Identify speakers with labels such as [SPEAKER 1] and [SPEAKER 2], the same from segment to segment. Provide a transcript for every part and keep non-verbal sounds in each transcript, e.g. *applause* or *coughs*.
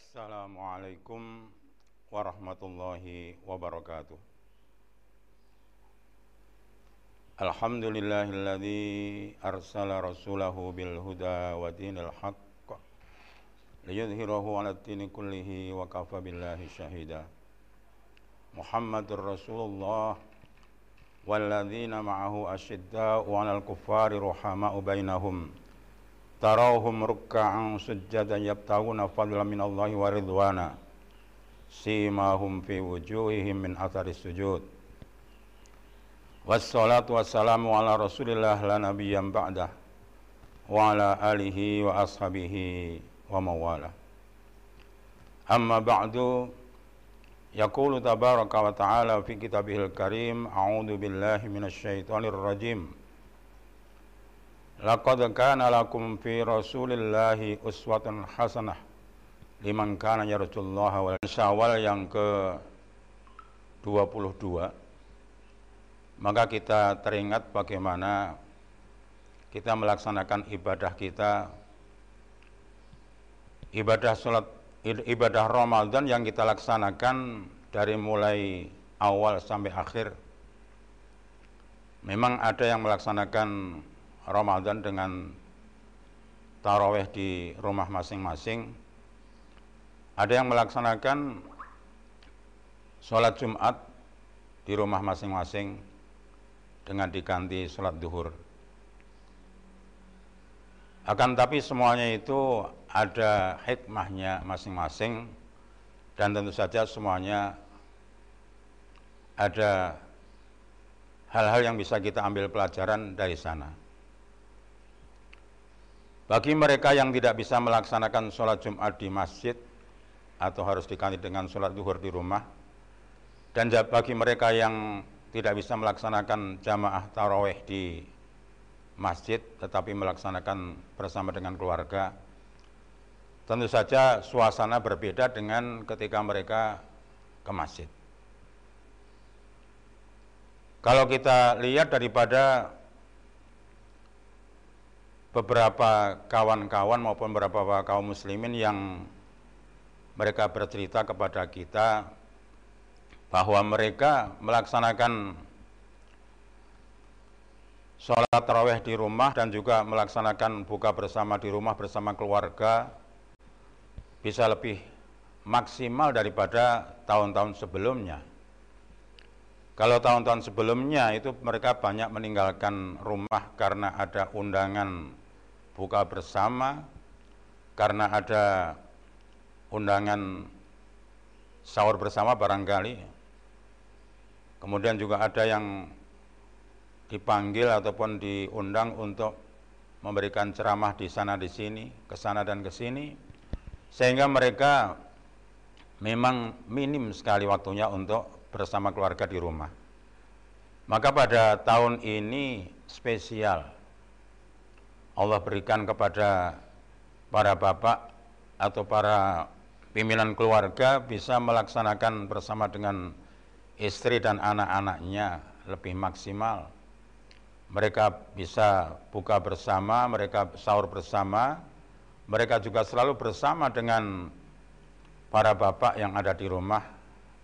[SPEAKER 1] Assalamualaikum warahmatullahi wabarakatuh. Alhamdulillahilladzi arsala rasulahu bil huda wa dinil haqq liyudhhirahu 'ala dini kullihi wa kafa billahi syahida. Muhammadur Rasulullah walladzina ma'ahu asyidda'u 'alal kuffari ruhama'u bainahum tarawhum ruk'an sujjadan yabtaguna fadlan min Allahi wa ridwana simahum fi wujuhihim min athari sujud wassalatu wassalamu ala rasulillah la nabiyyan ba'dah wa ala alihi wa ashabihi wa mawala amma ba'du yaqulu tabaraka wa ta'ala fi kitabihil karim a'udhu billahi minasyaitonir rajim Laqad kana lakum fi Rasulillahi uswatun hasanah liman kana yarjullaha wal Syawal yang ke 22 maka kita teringat bagaimana kita melaksanakan ibadah kita ibadah salat ibadah Ramadan yang kita laksanakan dari mulai awal sampai akhir. Memang ada yang melaksanakan Ramadan dengan taraweh di rumah masing-masing. Ada yang melaksanakan sholat Jumat di rumah masing-masing dengan diganti sholat duhur. Akan tapi semuanya itu ada hikmahnya masing-masing dan tentu saja semuanya ada hal-hal yang bisa kita ambil pelajaran dari sana. Bagi mereka yang tidak bisa melaksanakan sholat Jumat di masjid atau harus diganti dengan sholat duhur di rumah, dan bagi mereka yang tidak bisa melaksanakan jamaah taraweh di masjid tetapi melaksanakan bersama dengan keluarga, tentu saja suasana berbeda dengan ketika mereka ke masjid. Kalau kita lihat daripada beberapa kawan-kawan maupun beberapa kaum muslimin yang mereka bercerita kepada kita bahwa mereka melaksanakan sholat taraweh di rumah dan juga melaksanakan buka bersama di rumah bersama keluarga bisa lebih maksimal daripada tahun-tahun sebelumnya. Kalau tahun-tahun sebelumnya itu mereka banyak meninggalkan rumah karena ada undangan buka bersama karena ada undangan sahur bersama barangkali. Kemudian juga ada yang dipanggil ataupun diundang untuk memberikan ceramah di sana di sini, ke sana dan ke sini sehingga mereka memang minim sekali waktunya untuk bersama keluarga di rumah. Maka pada tahun ini spesial Allah berikan kepada para bapak atau para pimpinan keluarga bisa melaksanakan bersama dengan istri dan anak-anaknya lebih maksimal. Mereka bisa buka bersama, mereka sahur bersama, mereka juga selalu bersama dengan para bapak yang ada di rumah,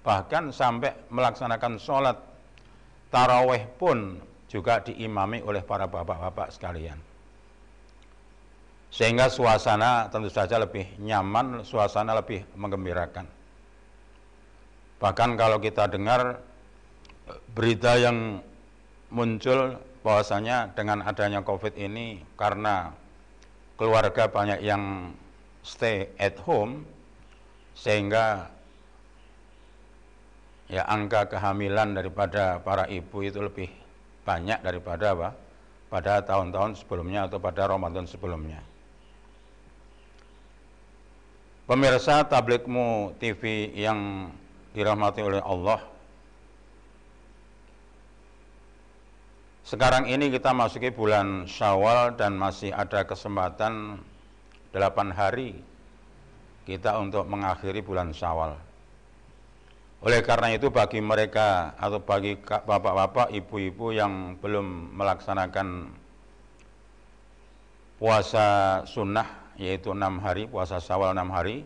[SPEAKER 1] bahkan sampai melaksanakan sholat taraweh pun juga diimami oleh para bapak-bapak sekalian sehingga suasana tentu saja lebih nyaman, suasana lebih menggembirakan. Bahkan kalau kita dengar eh, berita yang muncul bahwasanya dengan adanya Covid ini karena keluarga banyak yang stay at home sehingga ya angka kehamilan daripada para ibu itu lebih banyak daripada apa pada tahun-tahun sebelumnya atau pada Ramadan sebelumnya. Pemirsa tablikmu TV yang dirahmati oleh Allah Sekarang ini kita masuki bulan Syawal dan masih ada kesempatan 8 hari kita untuk mengakhiri bulan Syawal. Oleh karena itu bagi mereka atau bagi bapak-bapak, ibu-ibu yang belum melaksanakan puasa sunnah yaitu enam hari puasa Syawal enam hari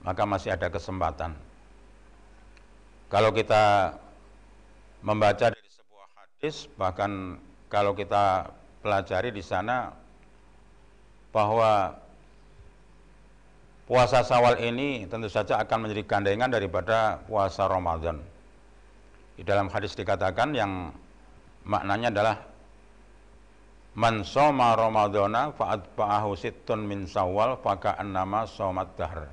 [SPEAKER 1] maka masih ada kesempatan. Kalau kita membaca dari sebuah hadis, bahkan kalau kita pelajari di sana bahwa puasa Sawal ini tentu saja akan menjadi gandengan daripada puasa Ramadan. Di dalam hadis dikatakan yang maknanya adalah Man soma Ramadana fa'adba'ahu sittun min sawal faka'annama somat dahr.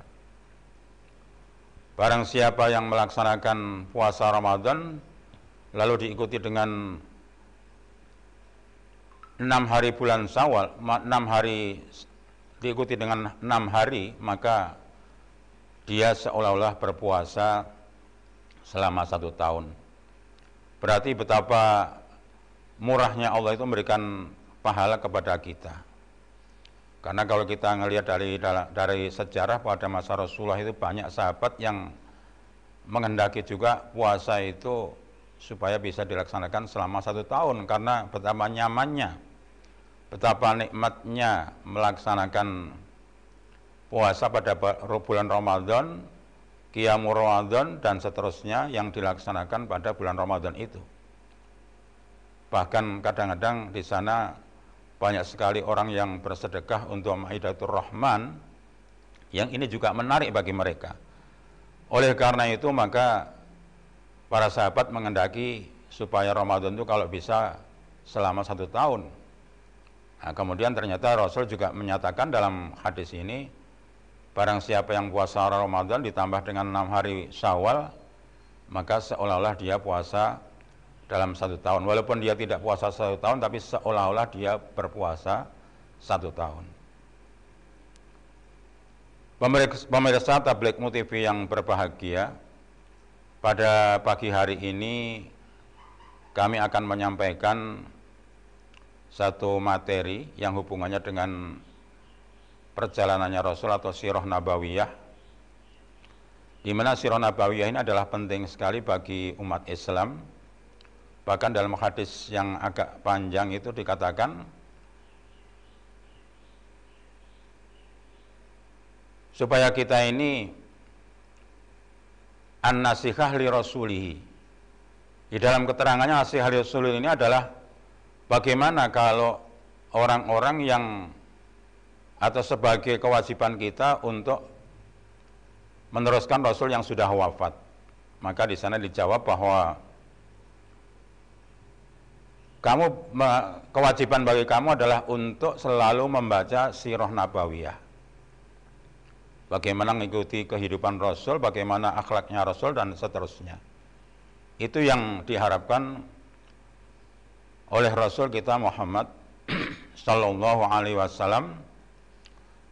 [SPEAKER 1] Barang siapa yang melaksanakan puasa Ramadan lalu diikuti dengan enam hari bulan Sawal, enam hari diikuti dengan enam hari, maka dia seolah-olah berpuasa selama satu tahun. Berarti betapa murahnya Allah itu memberikan pahala kepada kita. Karena kalau kita ngelihat dari dari sejarah pada masa Rasulullah itu banyak sahabat yang menghendaki juga puasa itu supaya bisa dilaksanakan selama satu tahun karena betapa nyamannya, betapa nikmatnya melaksanakan puasa pada bulan Ramadan, Qiyamul Ramadan dan seterusnya yang dilaksanakan pada bulan Ramadan itu. Bahkan kadang-kadang di sana banyak sekali orang yang bersedekah untuk Maidatul Rahman yang ini juga menarik bagi mereka. Oleh karena itu maka para sahabat mengendaki supaya Ramadan itu kalau bisa selama satu tahun. Nah, kemudian ternyata Rasul juga menyatakan dalam hadis ini barang siapa yang puasa Ramadan ditambah dengan enam hari Syawal maka seolah-olah dia puasa dalam satu tahun. Walaupun dia tidak puasa satu tahun, tapi seolah-olah dia berpuasa satu tahun. Pemirsa tablik TV yang berbahagia, pada pagi hari ini kami akan menyampaikan satu materi yang hubungannya dengan perjalanannya Rasul atau Sirah Nabawiyah di mana Sirah Nabawiyah ini adalah penting sekali bagi umat Islam Bahkan dalam hadis yang agak panjang itu dikatakan supaya kita ini an-nasihah li rasulihi. Di dalam keterangannya nasihah li rasul ini adalah bagaimana kalau orang-orang yang atau sebagai kewajiban kita untuk meneruskan rasul yang sudah wafat. Maka di sana dijawab bahwa kamu kewajiban bagi kamu adalah untuk selalu membaca sirah nabawiyah. Bagaimana mengikuti kehidupan Rasul, bagaimana akhlaknya Rasul dan seterusnya. Itu yang diharapkan oleh Rasul kita Muhammad *clears throat* Sallallahu Alaihi Wasallam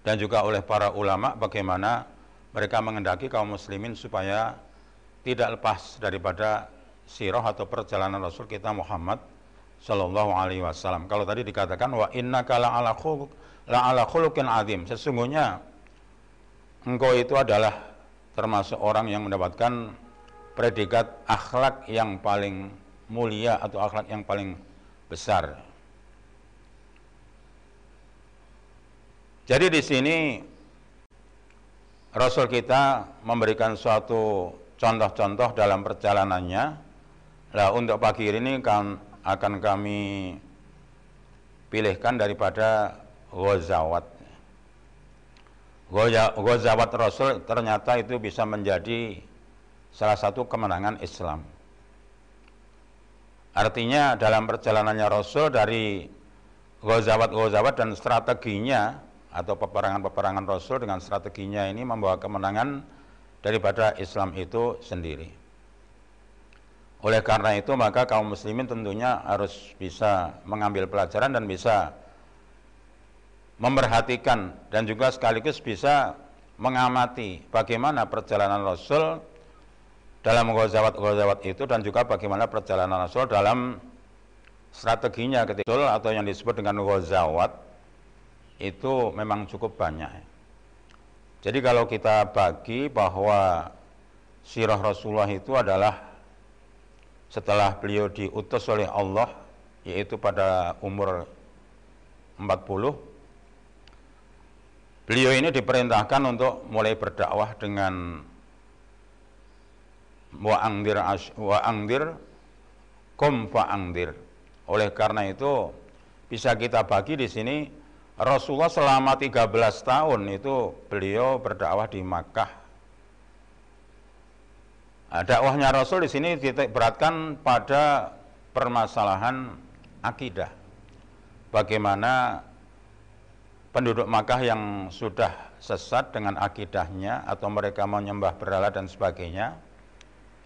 [SPEAKER 1] dan juga oleh para ulama bagaimana mereka mengendaki kaum muslimin supaya tidak lepas daripada sirah atau perjalanan Rasul kita Muhammad Shallallahu Alaihi Wasallam. Kalau tadi dikatakan wa inna kala ala khuluk la ala khulukin adim. Sesungguhnya engkau itu adalah termasuk orang yang mendapatkan predikat akhlak yang paling mulia atau akhlak yang paling besar. Jadi di sini Rasul kita memberikan suatu contoh-contoh dalam perjalanannya. Nah, untuk pagi ini kan akan kami pilihkan daripada Ghazawat. Ghazawat Rasul ternyata itu bisa menjadi salah satu kemenangan Islam. Artinya dalam perjalanannya Rasul dari Ghazawat-Ghazawat dan strateginya atau peperangan-peperangan Rasul dengan strateginya ini membawa kemenangan daripada Islam itu sendiri. Oleh karena itu maka kaum muslimin tentunya harus bisa mengambil pelajaran dan bisa memperhatikan dan juga sekaligus bisa mengamati bagaimana perjalanan Rasul dalam ghazawat-ghazawat itu dan juga bagaimana perjalanan Rasul dalam strateginya ketika atau yang disebut dengan ghazawat itu memang cukup banyak. Jadi kalau kita bagi bahwa sirah Rasulullah itu adalah setelah beliau diutus oleh Allah yaitu pada umur 40 Beliau ini diperintahkan untuk mulai berdakwah dengan wa'angdir wa'angdir kum fa'angdir. Oleh karena itu bisa kita bagi di sini Rasulullah selama 13 tahun itu beliau berdakwah di Makkah. Nah, dakwahnya Rasul di sini titik beratkan pada permasalahan akidah. Bagaimana penduduk Makkah yang sudah sesat dengan akidahnya atau mereka menyembah berhala dan sebagainya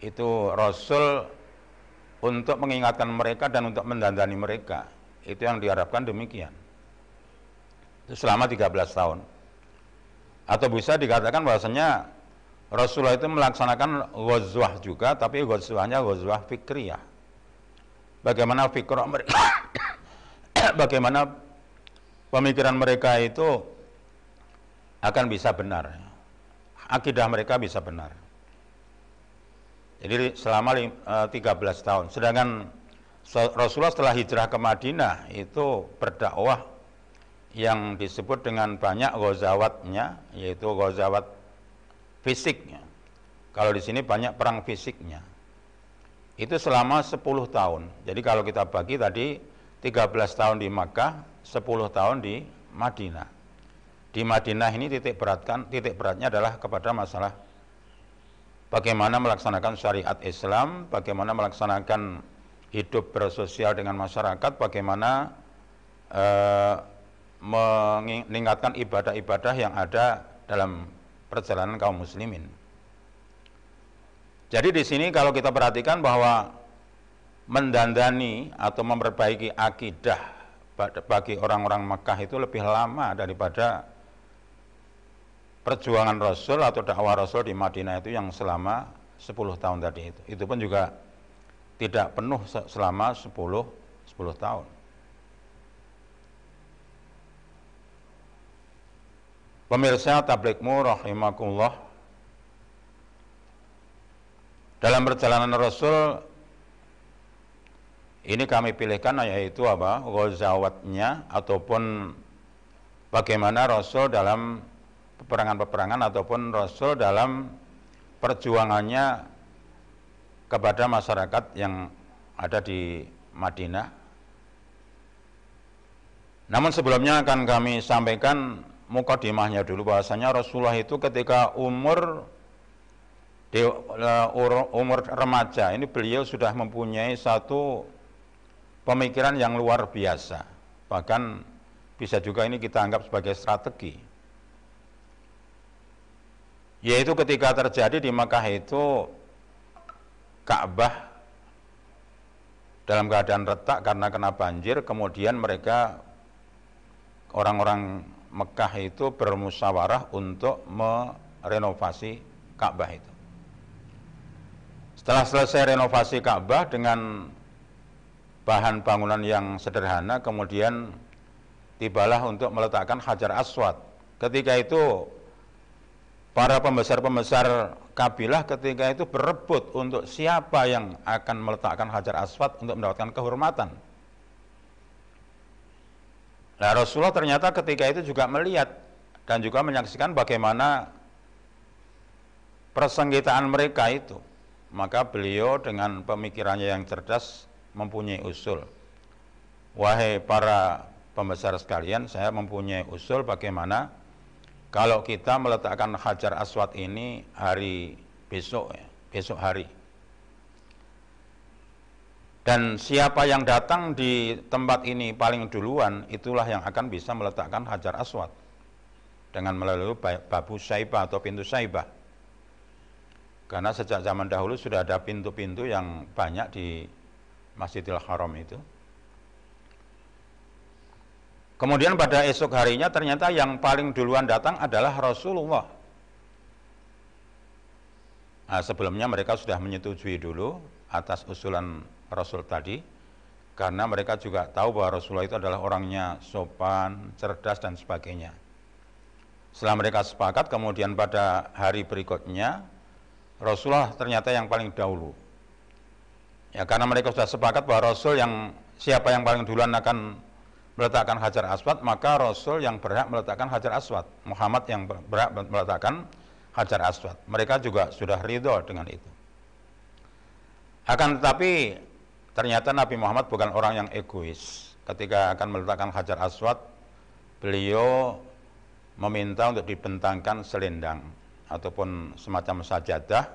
[SPEAKER 1] itu Rasul untuk mengingatkan mereka dan untuk mendandani mereka. Itu yang diharapkan demikian. Itu selama 13 tahun. Atau bisa dikatakan bahwasanya Rasulullah itu melaksanakan ghazwah juga tapi ghazwahnya ghazwah fikriyah bagaimana fikrah mereka *coughs* bagaimana pemikiran mereka itu akan bisa benar. Akidah mereka bisa benar. Jadi selama 13 eh, tahun. Sedangkan Rasulullah setelah hijrah ke Madinah itu berdakwah yang disebut dengan banyak gozawatnya, yaitu gozawat fisiknya. Kalau di sini banyak perang fisiknya. Itu selama 10 tahun. Jadi kalau kita bagi tadi 13 tahun di Makkah, 10 tahun di Madinah. Di Madinah ini titik beratkan titik beratnya adalah kepada masalah bagaimana melaksanakan syariat Islam, bagaimana melaksanakan hidup bersosial dengan masyarakat, bagaimana eh, meningkatkan ibadah-ibadah yang ada dalam perjalanan kaum muslimin. Jadi di sini kalau kita perhatikan bahwa mendandani atau memperbaiki akidah bagi orang-orang Mekah itu lebih lama daripada perjuangan Rasul atau dakwah Rasul di Madinah itu yang selama 10 tahun tadi itu. Itu pun juga tidak penuh selama 10 10 tahun. Pemirsa tablikmu rahimakumullah dalam perjalanan Rasul ini kami pilihkan yaitu apa? Ghazawatnya ataupun bagaimana Rasul dalam peperangan-peperangan ataupun Rasul dalam perjuangannya kepada masyarakat yang ada di Madinah. Namun sebelumnya akan kami sampaikan mukadimahnya dulu bahasanya Rasulullah itu ketika umur di umur remaja ini beliau sudah mempunyai satu pemikiran yang luar biasa. Bahkan bisa juga ini kita anggap sebagai strategi. Yaitu ketika terjadi di Makkah itu Ka'bah dalam keadaan retak karena kena banjir, kemudian mereka orang-orang Mekah itu bermusyawarah untuk merenovasi Ka'bah itu. Setelah selesai renovasi Ka'bah dengan bahan bangunan yang sederhana kemudian tibalah untuk meletakkan hajar aswad ketika itu para pembesar-pembesar kabilah ketika itu berebut untuk siapa yang akan meletakkan hajar aswad untuk mendapatkan kehormatan Nah Rasulullah ternyata ketika itu juga melihat dan juga menyaksikan bagaimana persengketaan mereka itu. Maka beliau dengan pemikirannya yang cerdas mempunyai usul. Wahai para pembesar sekalian, saya mempunyai usul bagaimana kalau kita meletakkan hajar aswad ini hari besok, ya, besok hari. Dan siapa yang datang di tempat ini paling duluan, itulah yang akan bisa meletakkan hajar aswad dengan melalui babu saibah atau pintu saibah. Karena sejak zaman dahulu sudah ada pintu-pintu yang banyak di Masjidil Haram itu. Kemudian pada esok harinya ternyata yang paling duluan datang adalah Rasulullah. Nah, sebelumnya mereka sudah menyetujui dulu atas usulan Rasul tadi, karena mereka juga tahu bahwa Rasulullah itu adalah orangnya sopan, cerdas, dan sebagainya. Setelah mereka sepakat, kemudian pada hari berikutnya, Rasulullah ternyata yang paling dahulu Ya karena mereka sudah sepakat bahwa Rasul yang siapa yang paling duluan akan meletakkan Hajar Aswad, maka Rasul yang berhak meletakkan Hajar Aswad. Muhammad yang berhak meletakkan Hajar Aswad. Mereka juga sudah ridho dengan itu. Akan tetapi ternyata Nabi Muhammad bukan orang yang egois. Ketika akan meletakkan Hajar Aswad, beliau meminta untuk dibentangkan selendang ataupun semacam sajadah.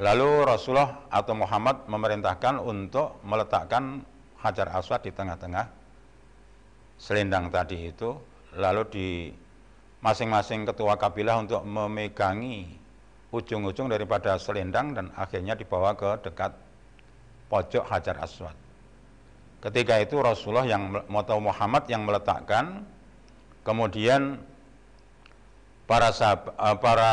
[SPEAKER 1] Lalu Rasulullah atau Muhammad memerintahkan untuk meletakkan Hajar Aswad di tengah-tengah selendang tadi itu, lalu di masing-masing ketua kabilah untuk memegangi ujung-ujung daripada selendang dan akhirnya dibawa ke dekat pojok Hajar Aswad. Ketika itu Rasulullah yang atau Muhammad yang meletakkan, kemudian para sahab, eh, para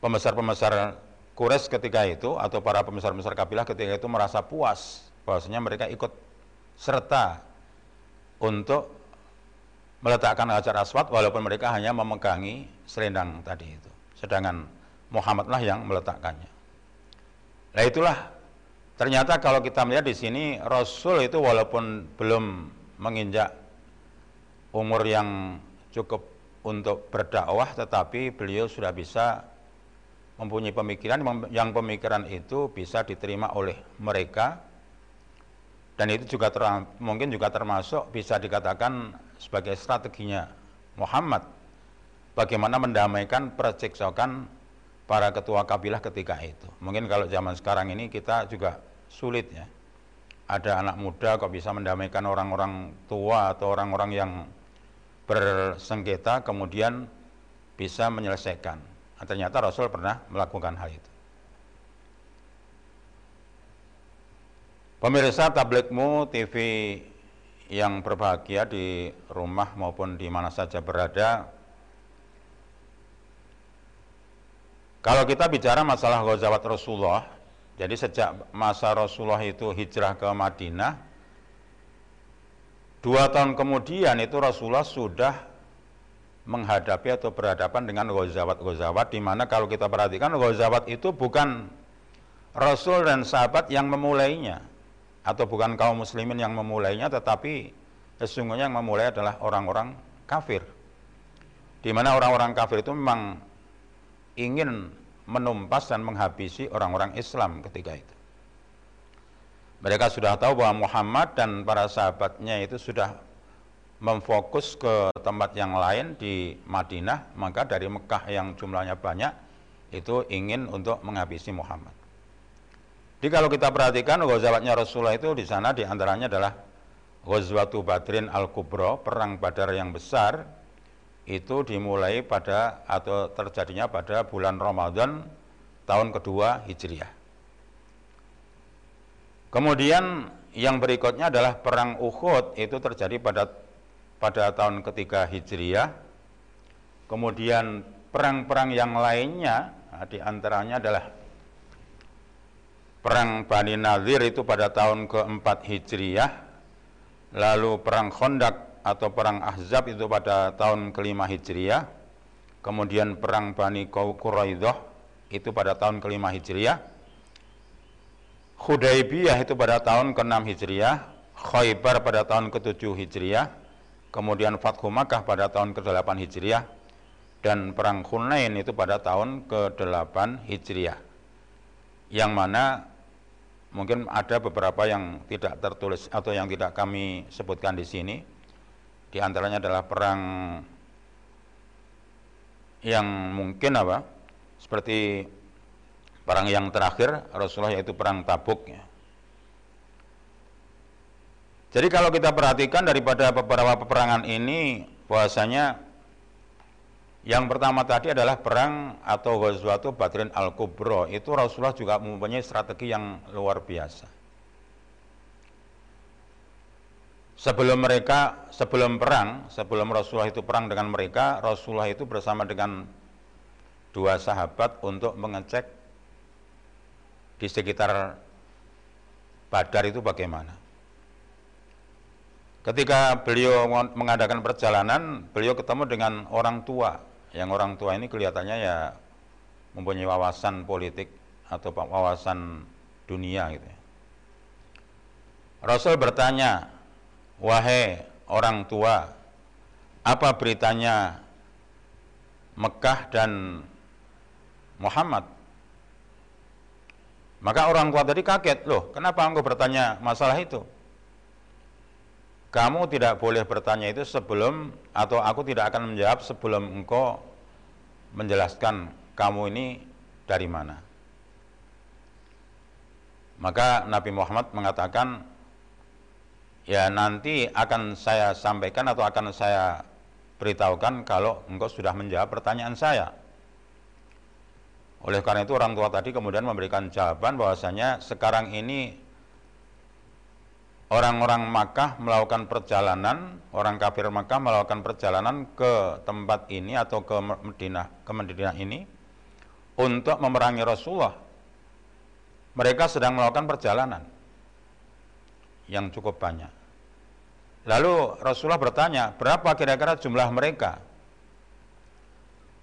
[SPEAKER 1] pembesar-pembesar Quraisy ketika itu atau para pembesar-pembesar kabilah ketika itu merasa puas bahwasanya mereka ikut serta untuk meletakkan Hajar Aswad walaupun mereka hanya memegangi selendang tadi itu. Sedangkan Muhammadlah yang meletakkannya. Nah itulah ternyata kalau kita melihat di sini Rasul itu walaupun belum menginjak umur yang cukup untuk berdakwah tetapi beliau sudah bisa mempunyai pemikiran yang pemikiran itu bisa diterima oleh mereka. Dan itu juga ter, mungkin juga termasuk bisa dikatakan sebagai strateginya Muhammad. Bagaimana mendamaikan perceksokan para ketua kabilah ketika itu. Mungkin kalau zaman sekarang ini kita juga sulit ya. Ada anak muda kok bisa mendamaikan orang-orang tua atau orang-orang yang bersengketa kemudian bisa menyelesaikan. Nah, ternyata Rasul pernah melakukan hal itu. Pemirsa tablikmu TV yang berbahagia di rumah maupun di mana saja berada. Kalau kita bicara masalah Ghazawat Rasulullah, jadi sejak masa Rasulullah itu hijrah ke Madinah, dua tahun kemudian itu Rasulullah sudah menghadapi atau berhadapan dengan Ghazawat-Ghazawat di mana kalau kita perhatikan Ghazawat itu bukan Rasul dan sahabat yang memulainya, atau bukan kaum muslimin yang memulainya tetapi sesungguhnya yang memulai adalah orang-orang kafir. Di mana orang-orang kafir itu memang ingin menumpas dan menghabisi orang-orang Islam ketika itu. Mereka sudah tahu bahwa Muhammad dan para sahabatnya itu sudah memfokus ke tempat yang lain di Madinah maka dari Mekah yang jumlahnya banyak itu ingin untuk menghabisi Muhammad. Jadi kalau kita perhatikan ghazawatnya Rasulullah itu di sana di antaranya adalah Ghazwatu Badrin Al-Kubro, perang Badar yang besar, itu dimulai pada atau terjadinya pada bulan Ramadan tahun kedua Hijriah. Kemudian yang berikutnya adalah perang Uhud itu terjadi pada pada tahun ketiga Hijriah. Kemudian perang-perang yang lainnya nah, di antaranya adalah perang Bani Nadir itu pada tahun keempat Hijriyah, lalu perang Khondak atau perang Ahzab itu pada tahun kelima Hijriyah, kemudian perang Bani Quraidah itu pada tahun kelima Hijriyah, Hudaybiyah itu pada tahun ke-6 Hijriyah, Khaybar pada tahun ke-7 Hijriyah, kemudian Fathu Makkah pada tahun ke-8 Hijriyah, dan perang Hunain itu pada tahun ke-8 Hijriyah. Yang mana Mungkin ada beberapa yang tidak tertulis atau yang tidak kami sebutkan di sini. Di antaranya adalah perang yang mungkin apa? Seperti perang yang terakhir Rasulullah yaitu perang Tabuk ya. Jadi kalau kita perhatikan daripada beberapa peperangan ini bahwasanya yang pertama tadi adalah perang atau Ghazwatu Badrin Al-Kubro. Itu Rasulullah juga mempunyai strategi yang luar biasa. Sebelum mereka, sebelum perang, sebelum Rasulullah itu perang dengan mereka, Rasulullah itu bersama dengan dua sahabat untuk mengecek di sekitar Badar itu bagaimana. Ketika beliau mengadakan perjalanan, beliau ketemu dengan orang tua yang orang tua ini kelihatannya ya mempunyai wawasan politik atau wawasan dunia gitu ya. Rasul bertanya, wahai orang tua, apa beritanya Mekah dan Muhammad? Maka orang tua tadi kaget, loh kenapa engkau bertanya masalah itu? Kamu tidak boleh bertanya itu sebelum atau aku tidak akan menjawab sebelum engkau menjelaskan kamu ini dari mana. Maka Nabi Muhammad mengatakan, ya nanti akan saya sampaikan atau akan saya beritahukan kalau engkau sudah menjawab pertanyaan saya. Oleh karena itu orang tua tadi kemudian memberikan jawaban bahwasanya sekarang ini orang-orang Makkah melakukan perjalanan, orang kafir Makkah melakukan perjalanan ke tempat ini atau ke Madinah, ke Madinah ini untuk memerangi Rasulullah. Mereka sedang melakukan perjalanan yang cukup banyak. Lalu Rasulullah bertanya, berapa kira-kira jumlah mereka?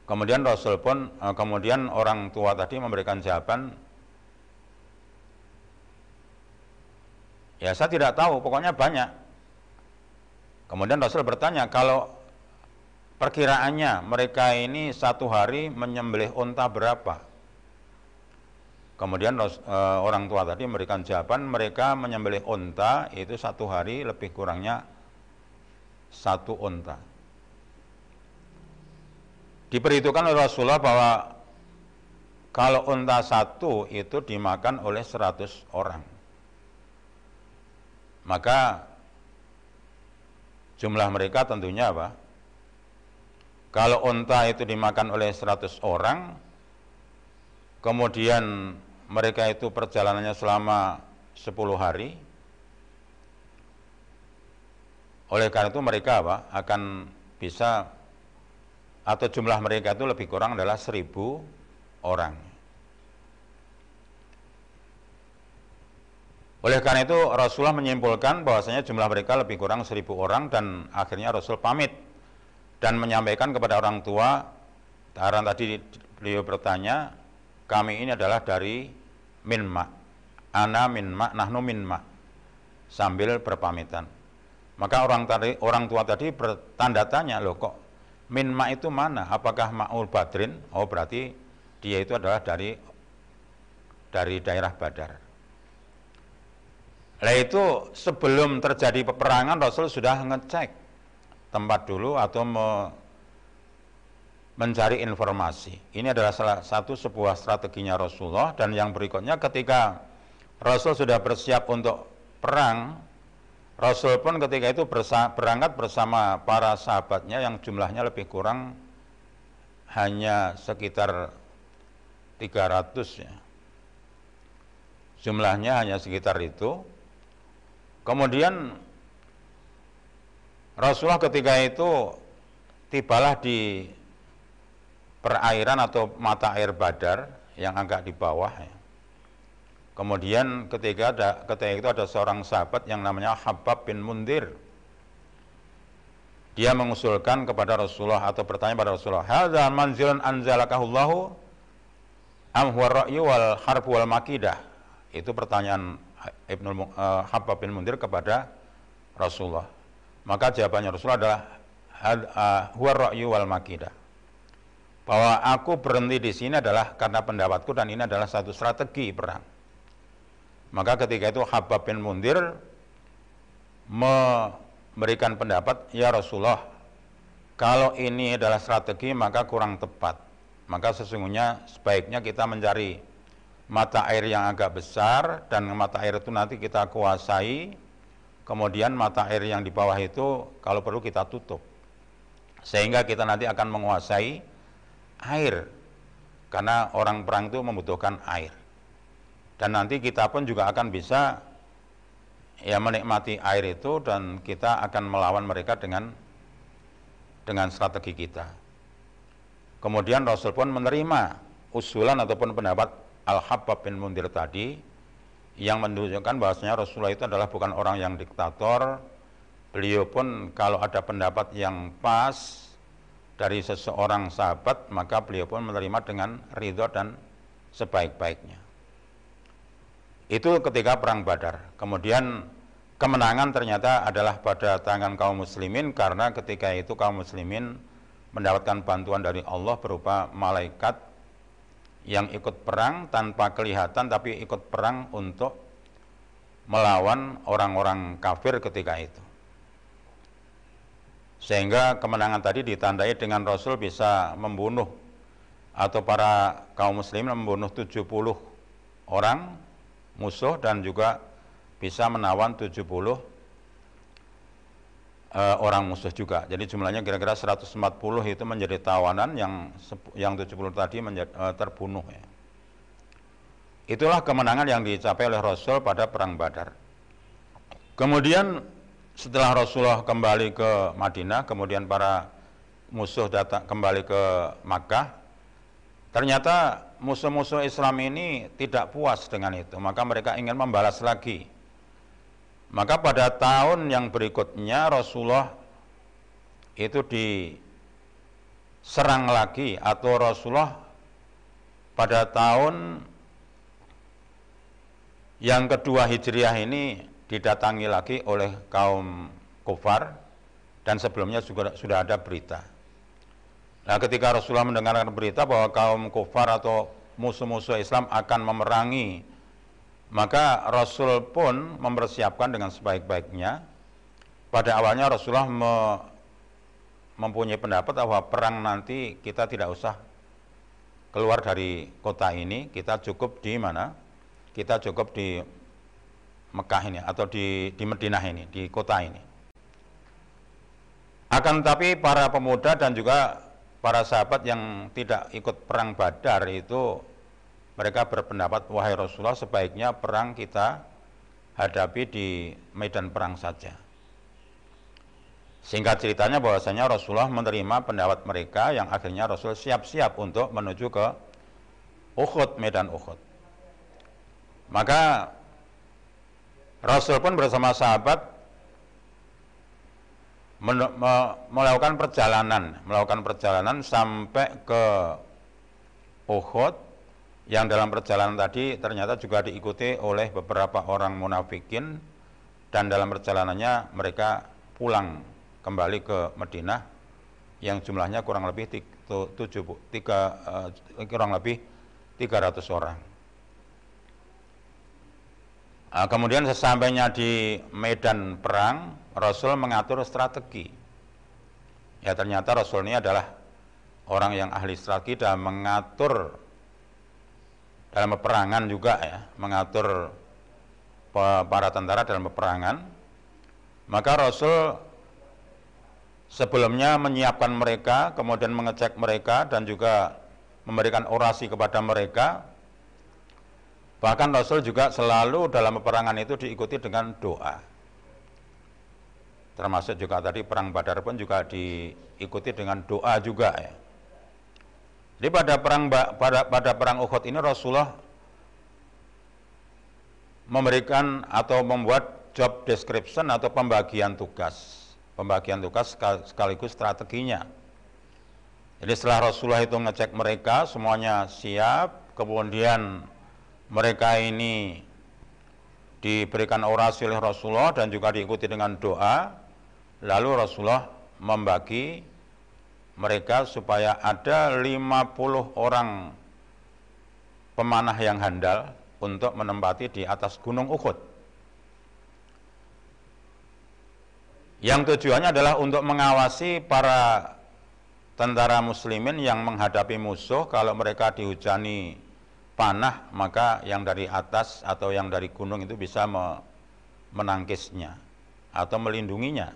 [SPEAKER 1] Kemudian Rasul pun, eh, kemudian orang tua tadi memberikan jawaban, ya saya tidak tahu, pokoknya banyak. Kemudian Rasul bertanya, kalau perkiraannya mereka ini satu hari menyembelih unta berapa? Kemudian eh, orang tua tadi memberikan jawaban, mereka menyembelih unta itu satu hari lebih kurangnya satu unta diperhitungkan oleh Rasulullah bahwa kalau unta satu itu dimakan oleh 100 orang. Maka jumlah mereka tentunya apa? Kalau unta itu dimakan oleh 100 orang, kemudian mereka itu perjalanannya selama 10 hari, oleh karena itu mereka apa? akan bisa atau jumlah mereka itu lebih kurang adalah seribu orang. Oleh karena itu Rasulullah menyimpulkan bahwasanya jumlah mereka lebih kurang seribu orang dan akhirnya Rasul pamit dan menyampaikan kepada orang tua karena tadi beliau bertanya kami ini adalah dari minma ana minma nahnu minma sambil berpamitan maka orang tadi orang tua tadi bertanda tanya loh kok Minma itu mana? Apakah Ma'ul Badrin? Oh berarti dia itu adalah dari dari daerah Badar. Nah itu sebelum terjadi peperangan Rasul sudah ngecek tempat dulu atau me, mencari informasi. Ini adalah salah satu sebuah strateginya Rasulullah dan yang berikutnya ketika Rasul sudah bersiap untuk perang, Rasul pun ketika itu berangkat bersama para sahabatnya yang jumlahnya lebih kurang hanya sekitar 300 ya. Jumlahnya hanya sekitar itu. Kemudian Rasulullah ketika itu tibalah di perairan atau mata air Badar yang agak di bawah ya. Kemudian ketika ada ketika itu ada seorang sahabat yang namanya Habab bin Mundir. Dia mengusulkan kepada Rasulullah atau bertanya pada Rasulullah, "Hadza manzilun anzalakahullahu am huwa ra'yu wal harb wal makidah?" Itu pertanyaan Ibnu uh, Habab bin Mundir kepada Rasulullah. Maka jawabannya Rasulullah adalah uh, huwa ra'yu wal makidah. Bahwa aku berhenti di sini adalah karena pendapatku dan ini adalah satu strategi perang maka ketika itu Habab bin Mundir memberikan pendapat, ya Rasulullah, kalau ini adalah strategi maka kurang tepat. Maka sesungguhnya sebaiknya kita mencari mata air yang agak besar dan mata air itu nanti kita kuasai. Kemudian mata air yang di bawah itu kalau perlu kita tutup. Sehingga kita nanti akan menguasai air. Karena orang perang itu membutuhkan air dan nanti kita pun juga akan bisa ya menikmati air itu dan kita akan melawan mereka dengan dengan strategi kita. Kemudian Rasul pun menerima usulan ataupun pendapat Al-Habbab bin Mundir tadi yang menunjukkan bahwasanya Rasulullah itu adalah bukan orang yang diktator. Beliau pun kalau ada pendapat yang pas dari seseorang sahabat, maka beliau pun menerima dengan ridho dan sebaik-baiknya. Itu ketika perang Badar. Kemudian kemenangan ternyata adalah pada tangan kaum muslimin karena ketika itu kaum muslimin mendapatkan bantuan dari Allah berupa malaikat yang ikut perang tanpa kelihatan tapi ikut perang untuk melawan orang-orang kafir ketika itu. Sehingga kemenangan tadi ditandai dengan Rasul bisa membunuh atau para kaum muslim membunuh 70 orang musuh dan juga bisa menawan 70 uh, eh, orang musuh juga. Jadi jumlahnya kira-kira 140 itu menjadi tawanan yang yang 70 tadi menjadi, uh, terbunuh ya. Itulah kemenangan yang dicapai oleh Rasul pada perang Badar. Kemudian setelah Rasulullah kembali ke Madinah, kemudian para musuh datang kembali ke Makkah, ternyata musuh-musuh Islam ini tidak puas dengan itu, maka mereka ingin membalas lagi. Maka pada tahun yang berikutnya Rasulullah itu diserang lagi atau Rasulullah pada tahun yang kedua Hijriah ini didatangi lagi oleh kaum kufar dan sebelumnya juga sudah ada berita. Nah, ketika Rasulullah mendengarkan berita bahwa kaum kufar atau musuh-musuh Islam akan memerangi maka Rasul pun mempersiapkan dengan sebaik-baiknya. Pada awalnya Rasulullah me, mempunyai pendapat bahwa perang nanti kita tidak usah keluar dari kota ini, kita cukup di mana? Kita cukup di Mekah ini atau di di Madinah ini, di kota ini. Akan tetapi para pemuda dan juga para sahabat yang tidak ikut perang Badar itu mereka berpendapat wahai Rasulullah sebaiknya perang kita hadapi di medan perang saja. Singkat ceritanya bahwasanya Rasulullah menerima pendapat mereka yang akhirnya Rasul siap-siap untuk menuju ke Uhud, medan Uhud. Maka Rasul pun bersama sahabat melakukan perjalanan, melakukan perjalanan sampai ke Uhud yang dalam perjalanan tadi ternyata juga diikuti oleh beberapa orang munafikin dan dalam perjalanannya mereka pulang kembali ke Madinah yang jumlahnya kurang lebih tujuh, tiga, uh, kurang lebih 300 orang. Uh, kemudian sesampainya di medan perang, Rasul mengatur strategi. Ya ternyata Rasul ini adalah orang yang ahli strategi dan mengatur dalam peperangan juga ya, mengatur para tentara dalam peperangan. Maka Rasul sebelumnya menyiapkan mereka, kemudian mengecek mereka dan juga memberikan orasi kepada mereka. Bahkan Rasul juga selalu dalam peperangan itu diikuti dengan doa. Termasuk juga tadi perang Badar pun juga diikuti dengan doa juga ya. Jadi pada perang pada pada perang Uhud ini Rasulullah memberikan atau membuat job description atau pembagian tugas. Pembagian tugas sekaligus strateginya. Jadi setelah Rasulullah itu ngecek mereka semuanya siap, kemudian mereka ini diberikan orasi oleh Rasulullah dan juga diikuti dengan doa, lalu Rasulullah membagi mereka supaya ada 50 orang pemanah yang handal untuk menempati di atas gunung Uhud. Yang tujuannya adalah untuk mengawasi para tentara muslimin yang menghadapi musuh kalau mereka dihujani panah maka yang dari atas atau yang dari gunung itu bisa menangkisnya atau melindunginya.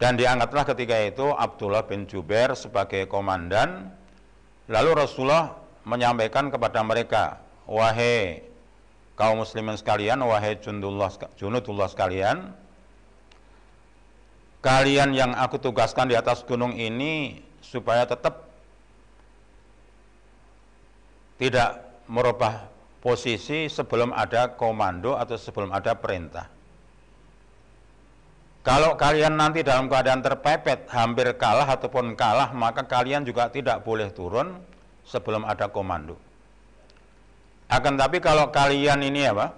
[SPEAKER 1] Dan diangkatlah ketika itu Abdullah bin Jubair sebagai komandan. Lalu Rasulullah menyampaikan kepada mereka, wahai kaum muslimin sekalian, wahai junudullah, junudullah sekalian, kalian yang aku tugaskan di atas gunung ini supaya tetap tidak merubah posisi sebelum ada komando atau sebelum ada perintah. Kalau kalian nanti dalam keadaan terpepet, hampir kalah ataupun kalah, maka kalian juga tidak boleh turun sebelum ada komando. Akan tapi kalau kalian ini apa?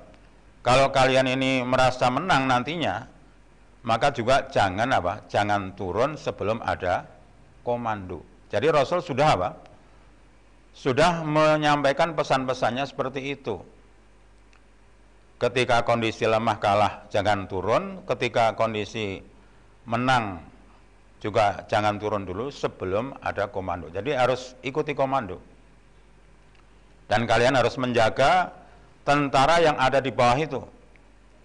[SPEAKER 1] kalau kalian ini merasa menang nantinya, maka juga jangan apa? Jangan turun sebelum ada komando. Jadi Rasul sudah apa? Sudah menyampaikan pesan-pesannya seperti itu. Ketika kondisi lemah kalah jangan turun, ketika kondisi menang juga jangan turun dulu sebelum ada komando. Jadi harus ikuti komando. Dan kalian harus menjaga tentara yang ada di bawah itu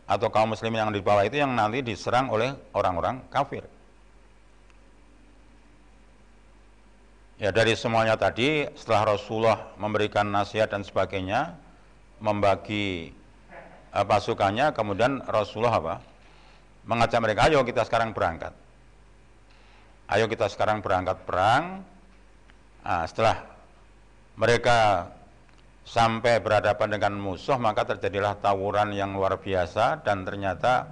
[SPEAKER 1] atau kaum muslimin yang di bawah itu yang nanti diserang oleh orang-orang kafir. Ya dari semuanya tadi setelah Rasulullah memberikan nasihat dan sebagainya, membagi uh, pasukannya, kemudian Rasulullah apa? Mengajak mereka, ayo kita sekarang berangkat. Ayo kita sekarang berangkat perang. Nah, setelah mereka sampai berhadapan dengan musuh, maka terjadilah tawuran yang luar biasa dan ternyata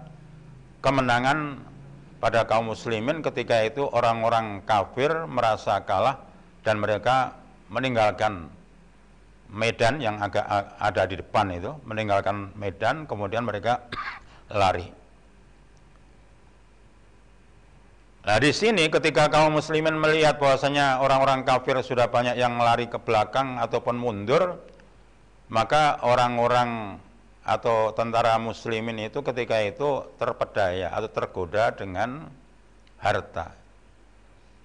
[SPEAKER 1] kemenangan pada kaum muslimin ketika itu orang-orang kafir merasa kalah dan mereka meninggalkan medan yang agak ada di depan itu, meninggalkan medan, kemudian mereka *coughs* lari. Nah di sini ketika kaum muslimin melihat bahwasanya orang-orang kafir sudah banyak yang lari ke belakang ataupun mundur, maka orang-orang atau tentara muslimin itu ketika itu terpedaya atau tergoda dengan harta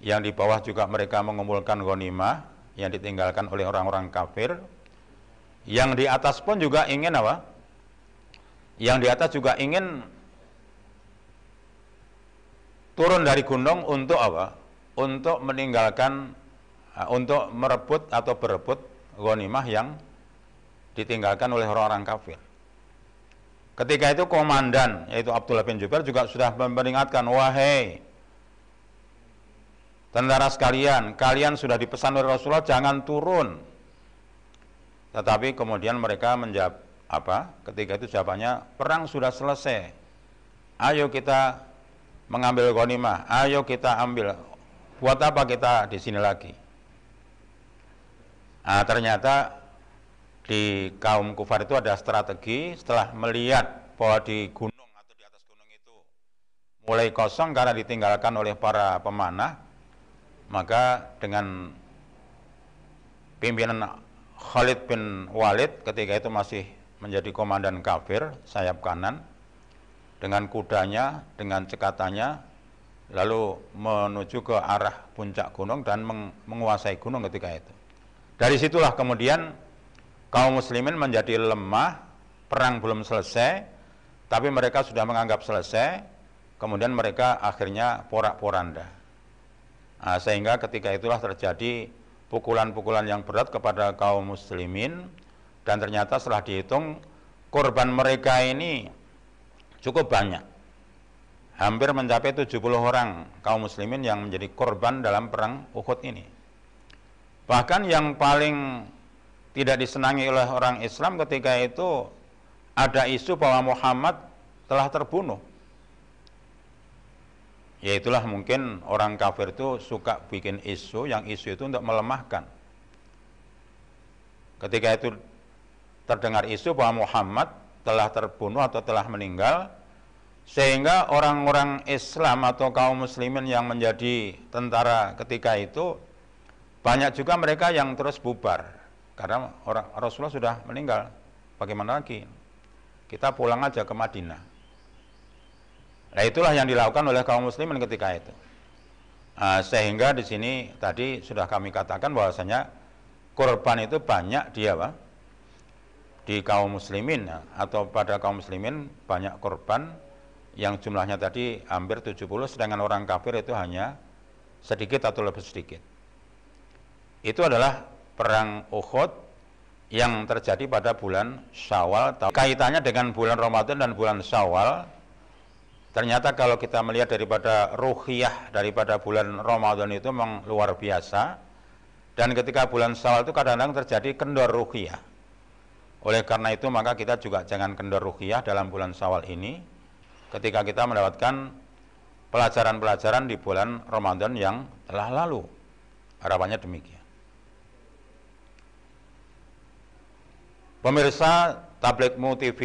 [SPEAKER 1] yang di bawah juga mereka mengumpulkan ghanimah yang ditinggalkan oleh orang-orang kafir. Yang di atas pun juga ingin apa? Yang di atas juga ingin turun dari gunung untuk apa? Untuk meninggalkan uh, untuk merebut atau berebut ghanimah yang ditinggalkan oleh orang-orang kafir. Ketika itu komandan yaitu Abdullah bin Jubair juga sudah memperingatkan, "Wahai Tentara sekalian, kalian sudah dipesan oleh Rasulullah jangan turun. Tetapi kemudian mereka menjawab apa? Ketika itu jawabannya perang sudah selesai. Ayo kita mengambil ghanimah. Ayo kita ambil. Buat apa kita di sini lagi? Nah, ternyata di kaum kufar itu ada strategi setelah melihat bahwa di gunung atau di atas gunung itu mulai kosong karena ditinggalkan oleh para pemanah maka dengan pimpinan Khalid bin Walid ketika itu masih menjadi komandan kafir sayap kanan dengan kudanya, dengan cekatannya lalu menuju ke arah puncak gunung dan menguasai gunung ketika itu. Dari situlah kemudian kaum muslimin menjadi lemah, perang belum selesai, tapi mereka sudah menganggap selesai, kemudian mereka akhirnya porak-poranda. Nah, sehingga ketika itulah terjadi pukulan-pukulan yang berat kepada kaum muslimin dan ternyata setelah dihitung korban mereka ini cukup banyak. Hampir mencapai 70 orang kaum muslimin yang menjadi korban dalam perang Uhud ini. Bahkan yang paling tidak disenangi oleh orang Islam ketika itu ada isu bahwa Muhammad telah terbunuh ya itulah mungkin orang kafir itu suka bikin isu yang isu itu untuk melemahkan. Ketika itu terdengar isu bahwa Muhammad telah terbunuh atau telah meninggal sehingga orang-orang Islam atau kaum muslimin yang menjadi tentara ketika itu banyak juga mereka yang terus bubar. Karena orang Rasulullah sudah meninggal. Bagaimana lagi? Kita pulang aja ke Madinah Nah itulah yang dilakukan oleh kaum muslimin ketika itu. Nah, sehingga di sini tadi sudah kami katakan bahwasanya korban itu banyak dia apa? Di kaum muslimin atau pada kaum muslimin banyak korban yang jumlahnya tadi hampir 70 sedangkan orang kafir itu hanya sedikit atau lebih sedikit. Itu adalah perang Uhud yang terjadi pada bulan Syawal. Kaitannya dengan bulan Ramadan dan bulan Syawal Ternyata kalau kita melihat daripada ruhiyah daripada bulan Ramadan itu memang luar biasa. Dan ketika bulan Syawal itu kadang-kadang terjadi kendor ruhiyah. Oleh karena itu maka kita juga jangan kendor ruhiyah dalam bulan Syawal ini ketika kita mendapatkan pelajaran-pelajaran di bulan Ramadan yang telah lalu. Harapannya demikian. Pemirsa tablikmu TV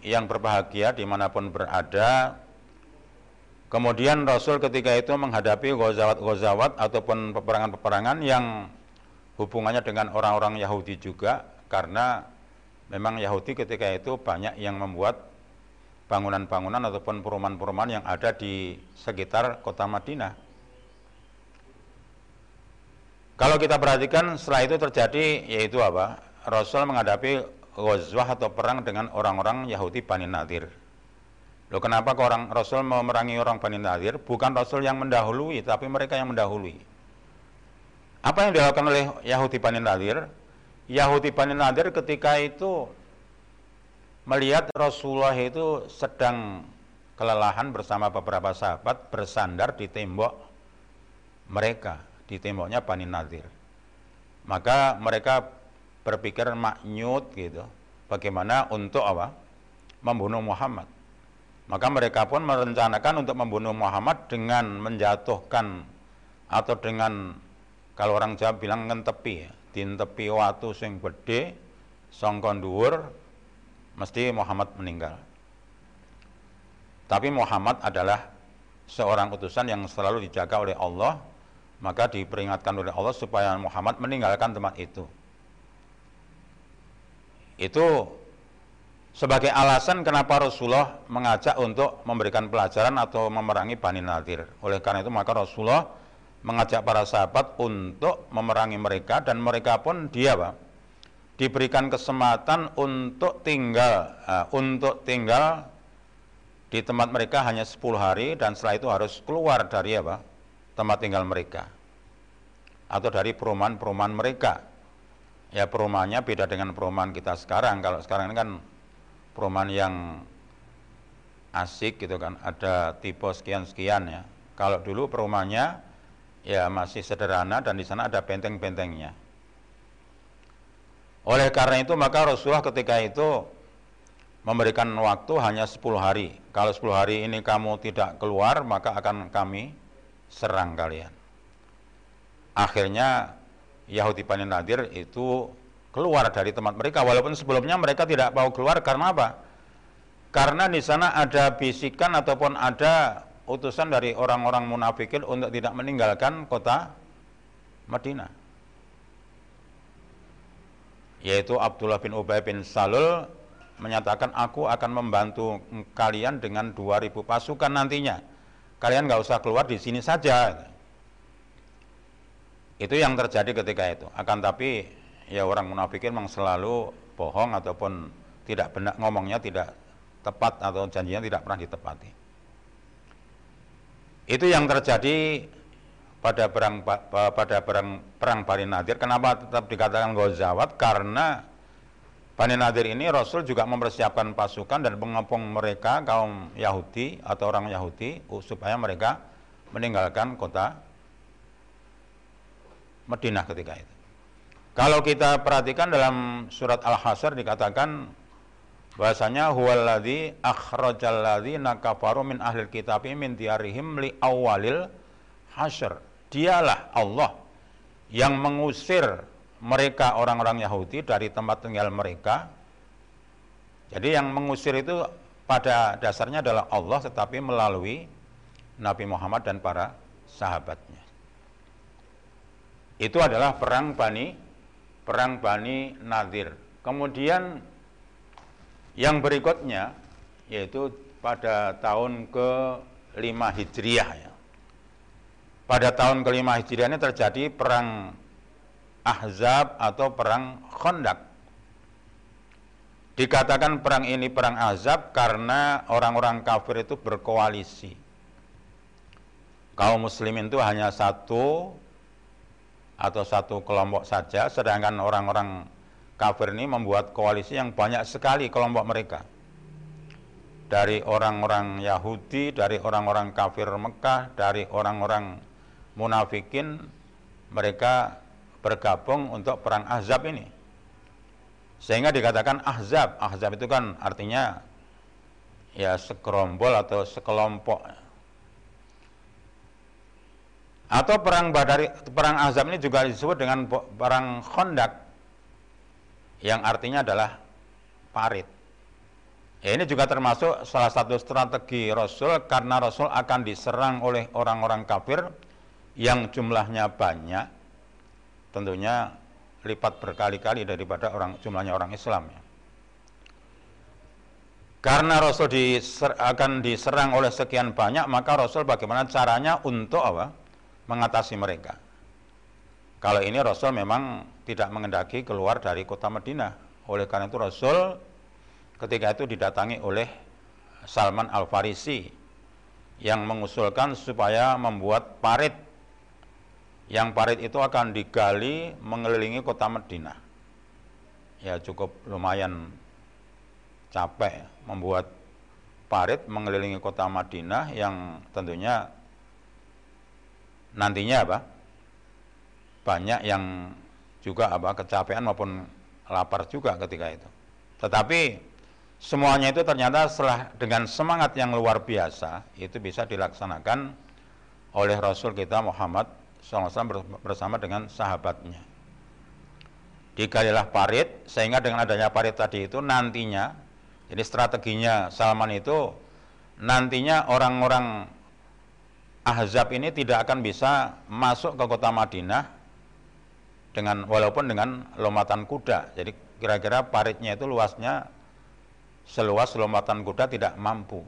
[SPEAKER 1] yang berbahagia di mana pun berada, kemudian Rasul ketika itu menghadapi gozawat-gozawat ataupun peperangan-peperangan yang hubungannya dengan orang-orang Yahudi juga, karena memang Yahudi ketika itu banyak yang membuat bangunan-bangunan ataupun perumahan-perumahan yang ada di sekitar kota Madinah. Kalau kita perhatikan setelah itu terjadi yaitu apa? Rasul menghadapi ghazwah atau perang dengan orang-orang Yahudi Bani Nadir. Loh kenapa kok orang Rasul memerangi orang Bani Nadir? Bukan Rasul yang mendahului, tapi mereka yang mendahului. Apa yang dilakukan oleh Yahudi Bani Nadir? Yahudi Bani Nadir ketika itu melihat Rasulullah itu sedang kelelahan bersama beberapa sahabat bersandar di tembok mereka di temboknya Bani Nadir. Maka mereka berpikir maknyut gitu. Bagaimana untuk apa? Membunuh Muhammad. Maka mereka pun merencanakan untuk membunuh Muhammad dengan menjatuhkan atau dengan kalau orang Jawa bilang ngentepi ya, dintepi watu sing gede songkon dhuwur mesti Muhammad meninggal. Tapi Muhammad adalah seorang utusan yang selalu dijaga oleh Allah maka diperingatkan oleh Allah supaya Muhammad meninggalkan tempat itu. Itu sebagai alasan kenapa Rasulullah mengajak untuk memberikan pelajaran atau memerangi Bani Nadir. Oleh karena itu maka Rasulullah mengajak para sahabat untuk memerangi mereka dan mereka pun dia Pak, diberikan kesempatan untuk tinggal uh, untuk tinggal di tempat mereka hanya 10 hari dan setelah itu harus keluar dari apa? tempat tinggal mereka atau dari perumahan-perumahan mereka. Ya perumahannya beda dengan perumahan kita sekarang. Kalau sekarang ini kan perumahan yang asik gitu kan, ada tipe sekian-sekian ya. Kalau dulu perumahannya ya masih sederhana dan di sana ada benteng-bentengnya. Oleh karena itu maka Rasulullah ketika itu memberikan waktu hanya 10 hari. Kalau 10 hari ini kamu tidak keluar maka akan kami serang kalian. Akhirnya Yahudi Bani Nadir itu keluar dari tempat mereka walaupun sebelumnya mereka tidak mau keluar karena apa? Karena di sana ada bisikan ataupun ada utusan dari orang-orang munafikin untuk tidak meninggalkan kota Madinah. Yaitu Abdullah bin Ubay bin Salul menyatakan aku akan membantu kalian dengan 2000 pasukan nantinya kalian nggak usah keluar di sini saja. Itu yang terjadi ketika itu. Akan tapi ya orang munafikin memang selalu bohong ataupun tidak benar ngomongnya tidak tepat atau janjinya tidak pernah ditepati. Itu yang terjadi pada perang pada perang perang Bani Nadir. Kenapa tetap dikatakan Ghazawat? Karena Bani Nadir ini Rasul juga mempersiapkan pasukan dan mengepung mereka kaum Yahudi atau orang Yahudi supaya mereka meninggalkan kota Madinah ketika itu. Kalau kita perhatikan dalam surat Al-Hasr dikatakan bahasanya huwallazi akhrajal ladzina kafaru min ahlil kitabi min diarihim li awalil hasyr. Dialah Allah yang mengusir mereka orang-orang Yahudi dari tempat tinggal mereka. Jadi yang mengusir itu pada dasarnya adalah Allah tetapi melalui Nabi Muhammad dan para sahabatnya. Itu adalah perang Bani perang Bani Nadir. Kemudian yang berikutnya yaitu pada tahun ke-5 Hijriah ya. Pada tahun ke-5 Hijriah ini terjadi perang Ahzab atau perang Khandaq. Dikatakan perang ini perang Ahzab karena orang-orang kafir itu berkoalisi. Kaum muslimin itu hanya satu atau satu kelompok saja, sedangkan orang-orang kafir ini membuat koalisi yang banyak sekali kelompok mereka. Dari orang-orang Yahudi, dari orang-orang kafir Mekah, dari orang-orang munafikin, mereka bergabung untuk perang Ahzab ini. Sehingga dikatakan Ahzab. Ahzab itu kan artinya ya sekerombol atau sekelompok. Atau perang Badari, perang Ahzab ini juga disebut dengan perang Khandaq yang artinya adalah parit. Ya, ini juga termasuk salah satu strategi Rasul karena Rasul akan diserang oleh orang-orang kafir yang jumlahnya banyak, tentunya lipat berkali-kali daripada orang jumlahnya orang Islam ya. Karena Rasul diser, akan diserang oleh sekian banyak, maka Rasul bagaimana caranya untuk apa? Mengatasi mereka. Kalau ini Rasul memang tidak mengendaki keluar dari kota Madinah. Oleh karena itu Rasul ketika itu didatangi oleh Salman Al-Farisi yang mengusulkan supaya membuat parit yang parit itu akan digali mengelilingi kota Madinah. Ya cukup lumayan capek membuat parit mengelilingi kota Madinah yang tentunya nantinya apa banyak yang juga apa kecapean maupun lapar juga ketika itu. Tetapi semuanya itu ternyata setelah dengan semangat yang luar biasa itu bisa dilaksanakan oleh Rasul kita Muhammad SAW bersama dengan sahabatnya. Digalilah parit sehingga dengan adanya parit tadi itu nantinya jadi strateginya Salman itu nantinya orang-orang Ahzab ini tidak akan bisa masuk ke kota Madinah dengan walaupun dengan lompatan kuda. Jadi kira-kira paritnya itu luasnya seluas lompatan kuda tidak mampu.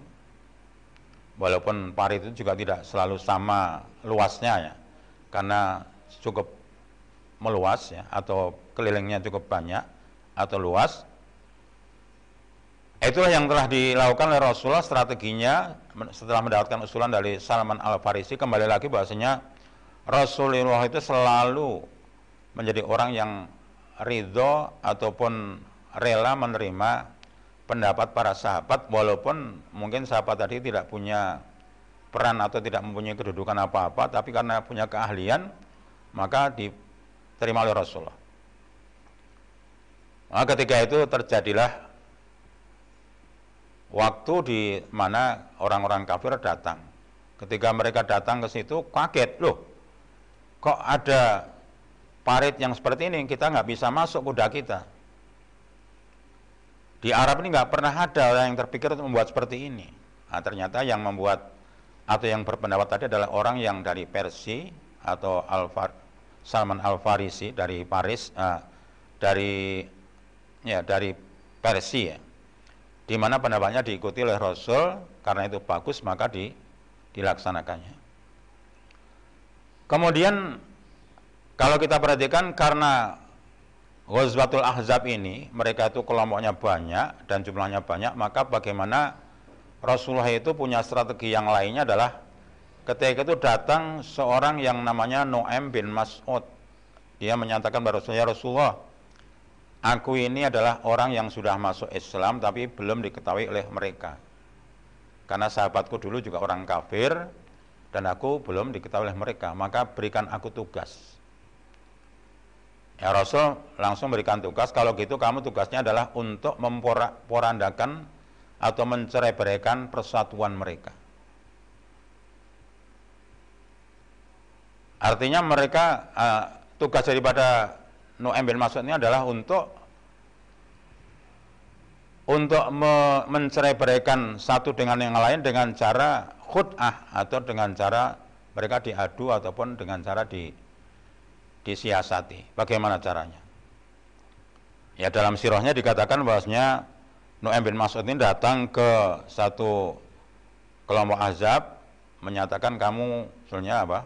[SPEAKER 1] Walaupun parit itu juga tidak selalu sama luasnya ya. Karena cukup meluas ya atau kelilingnya cukup banyak atau luas Itulah yang telah dilakukan oleh Rasulullah strateginya setelah mendapatkan usulan dari Salman Al-Farisi kembali lagi bahasanya Rasulullah itu selalu menjadi orang yang ridho ataupun rela menerima pendapat para sahabat walaupun mungkin sahabat tadi tidak punya peran atau tidak mempunyai kedudukan apa-apa tapi karena punya keahlian maka diterima oleh Rasulullah. Maka ketika itu terjadilah waktu di mana orang-orang kafir datang. Ketika mereka datang ke situ kaget, loh kok ada parit yang seperti ini, kita nggak bisa masuk kuda kita. Di Arab ini nggak pernah ada orang yang terpikir untuk membuat seperti ini. Nah, ternyata yang membuat atau yang berpendapat tadi adalah orang yang dari Persia atau Al-Far, Salman Al Farisi dari Paris, uh, dari ya dari Persia di mana pendapatnya diikuti oleh Rasul karena itu bagus maka di, dilaksanakannya. Kemudian kalau kita perhatikan karena Ghazwatul Ahzab ini mereka itu kelompoknya banyak dan jumlahnya banyak maka bagaimana Rasulullah itu punya strategi yang lainnya adalah ketika itu datang seorang yang namanya Noem bin Mas'ud dia menyatakan bahwa Rasulullah, Rasulullah Aku ini adalah orang yang sudah masuk Islam tapi belum diketahui oleh mereka. Karena sahabatku dulu juga orang kafir dan aku belum diketahui oleh mereka, maka berikan aku tugas. Ya Rasul langsung berikan tugas, kalau gitu kamu tugasnya adalah untuk memporandakan atau mencerai beraikan persatuan mereka. Artinya mereka uh, tugas daripada Bin Mas'ud ini adalah untuk untuk me mencerai beraikan satu dengan yang lain dengan cara khut'ah atau dengan cara mereka diadu ataupun dengan cara di disiasati. Bagaimana caranya? Ya dalam sirahnya dikatakan bahwasanya Nu'aim bin Mas'ud ini datang ke satu kelompok azab menyatakan kamu sebenarnya apa?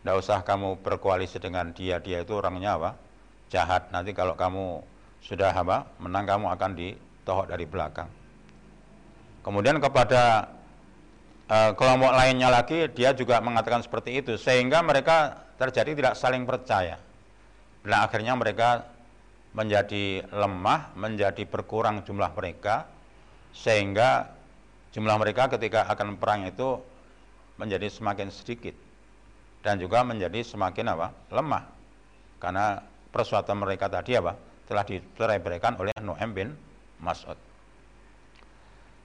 [SPEAKER 1] Tidak usah kamu berkoalisi dengan dia, dia itu orangnya apa? Jahat. Nanti kalau kamu sudah apa menang kamu akan ditohok dari belakang. Kemudian kepada e, kelompok lainnya lagi dia juga mengatakan seperti itu sehingga mereka terjadi tidak saling percaya. Dan akhirnya mereka menjadi lemah, menjadi berkurang jumlah mereka sehingga jumlah mereka ketika akan perang itu menjadi semakin sedikit dan juga menjadi semakin apa? lemah karena persuatan mereka tadi apa? telah diceraikan oleh Nu'aim bin Mas'ud.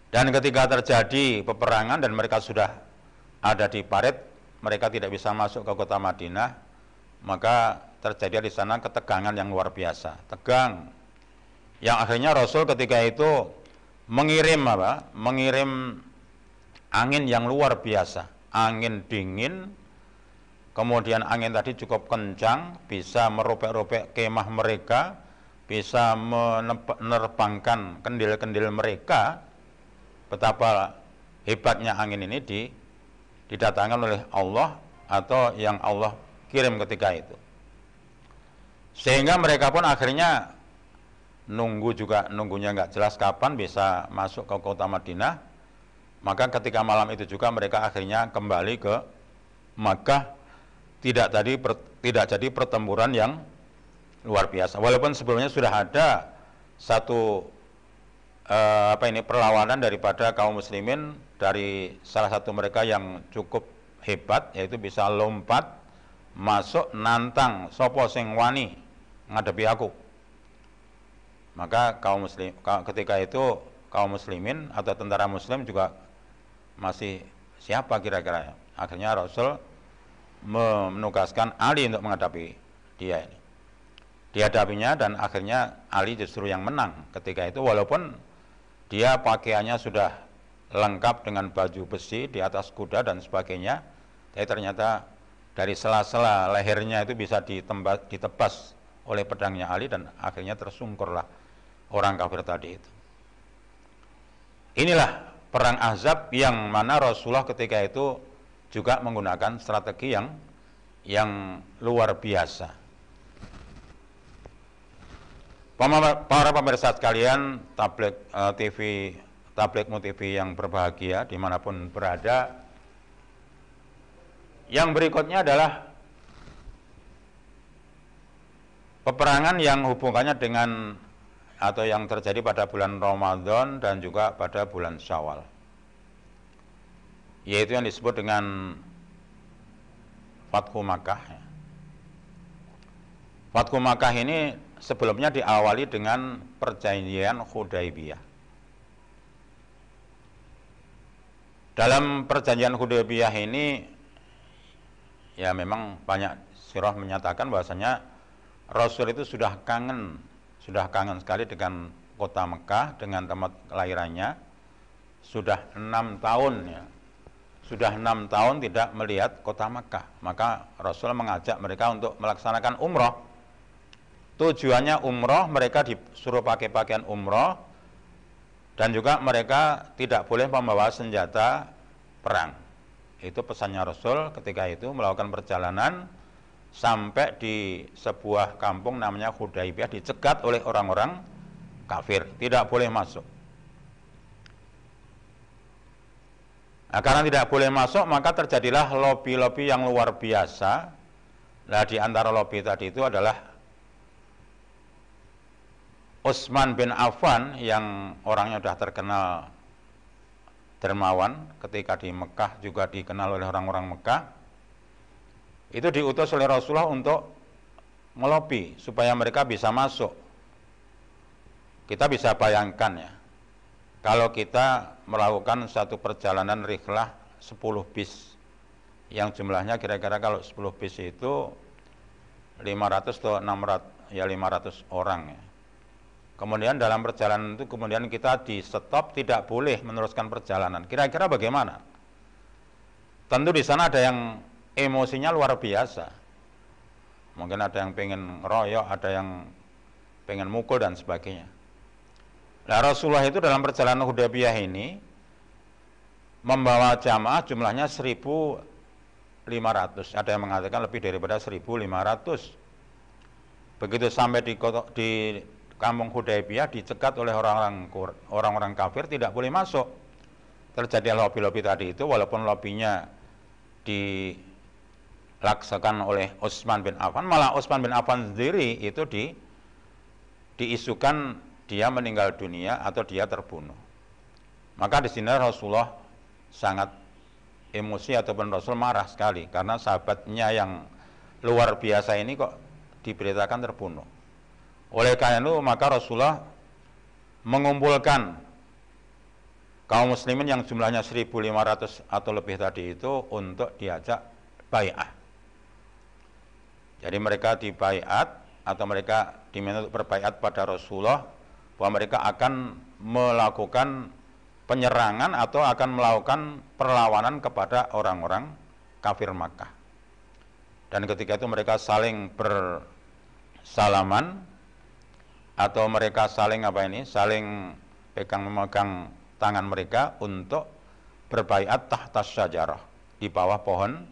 [SPEAKER 1] Dan ketika terjadi peperangan dan mereka sudah ada di parit, mereka tidak bisa masuk ke kota Madinah, maka terjadi di sana ketegangan yang luar biasa, tegang. Yang akhirnya Rasul ketika itu mengirim apa? Mengirim angin yang luar biasa, angin dingin, kemudian angin tadi cukup kencang, bisa merobek-robek kemah mereka, bisa menerbangkan kendil-kendil mereka. Betapa hebatnya angin ini di, didatangkan oleh Allah atau yang Allah kirim ketika itu. Sehingga mereka pun akhirnya nunggu juga nunggunya nggak jelas kapan bisa masuk ke kota Madinah maka ketika malam itu juga mereka akhirnya kembali ke Makkah tidak tadi per, tidak jadi pertempuran yang luar biasa. Walaupun sebelumnya sudah ada satu eh, apa ini perlawanan daripada kaum muslimin dari salah satu mereka yang cukup hebat yaitu bisa lompat masuk nantang sopo sing wani ngadepi aku. Maka kaum muslim ketika itu kaum muslimin atau tentara muslim juga masih siapa kira-kira akhirnya Rasul menugaskan Ali untuk menghadapi dia ini. Dihadapinya dan akhirnya Ali justru yang menang ketika itu walaupun dia pakaiannya sudah lengkap dengan baju besi di atas kuda dan sebagainya tapi ternyata dari sela-sela lehernya itu bisa ditembas, ditebas oleh pedangnya Ali dan akhirnya tersungkurlah orang kafir tadi itu. Inilah perang Ahzab yang mana Rasulullah ketika itu juga menggunakan strategi yang yang luar biasa. Para pemirsa sekalian, tablet eh, TV, tabletmu TV yang berbahagia di mana pun berada. Yang berikutnya adalah peperangan yang hubungannya dengan atau yang terjadi pada bulan Ramadan dan juga pada bulan Syawal. Yaitu yang disebut dengan Fatku Makkah. Fatku Makkah ini sebelumnya diawali dengan perjanjian Hudaybiyah. Dalam perjanjian Hudaybiyah ini ya memang banyak sirah menyatakan bahwasanya Rasul itu sudah kangen sudah kangen sekali dengan kota Mekah dengan tempat kelahirannya sudah enam tahun ya sudah enam tahun tidak melihat kota Mekah. Maka Rasul mengajak mereka untuk melaksanakan umroh. Tujuannya umroh mereka disuruh pakai pakaian umroh. Dan juga mereka tidak boleh membawa senjata perang. Itu pesannya Rasul ketika itu melakukan perjalanan sampai di sebuah kampung namanya Hudaibiyah dicegat oleh orang-orang kafir, tidak boleh masuk. Nah, karena tidak boleh masuk, maka terjadilah lobi-lobi yang luar biasa. Nah, di antara lobi tadi itu adalah Utsman bin Affan yang orangnya sudah terkenal dermawan ketika di Mekah juga dikenal oleh orang-orang Mekah itu diutus oleh Rasulullah untuk melobi supaya mereka bisa masuk. Kita bisa bayangkan ya, kalau kita melakukan satu perjalanan rihlah 10 bis, yang jumlahnya kira-kira kalau 10 bis itu 500 atau 600, ya 500 orang ya. Kemudian dalam perjalanan itu kemudian kita di stop tidak boleh meneruskan perjalanan. Kira-kira bagaimana? Tentu di sana ada yang emosinya luar biasa. Mungkin ada yang pengen royok, ada yang pengen mukul dan sebagainya. Nah Rasulullah itu dalam perjalanan Hudaybiyah ini membawa jamaah jumlahnya 1500. Ada yang mengatakan lebih daripada 1500. Begitu sampai di, di kampung Hudaybiyah dicegat oleh orang-orang kafir tidak boleh masuk. Terjadi lobby-lobby tadi itu walaupun lobbynya di dilaksanakan oleh Utsman bin Affan malah Utsman bin Affan sendiri itu di diisukan dia meninggal dunia atau dia terbunuh. Maka di sini Rasulullah sangat emosi ataupun Rasul marah sekali karena sahabatnya yang luar biasa ini kok diberitakan terbunuh. Oleh karena itu maka Rasulullah mengumpulkan kaum muslimin yang jumlahnya 1500 atau lebih tadi itu untuk diajak bayah jadi mereka dibaiat atau mereka diminta untuk berbaiat pada Rasulullah bahwa mereka akan melakukan penyerangan atau akan melakukan perlawanan kepada orang-orang kafir Makkah. Dan ketika itu mereka saling bersalaman atau mereka saling apa ini? Saling pegang memegang tangan mereka untuk berbaiat tahta syajarah di bawah pohon.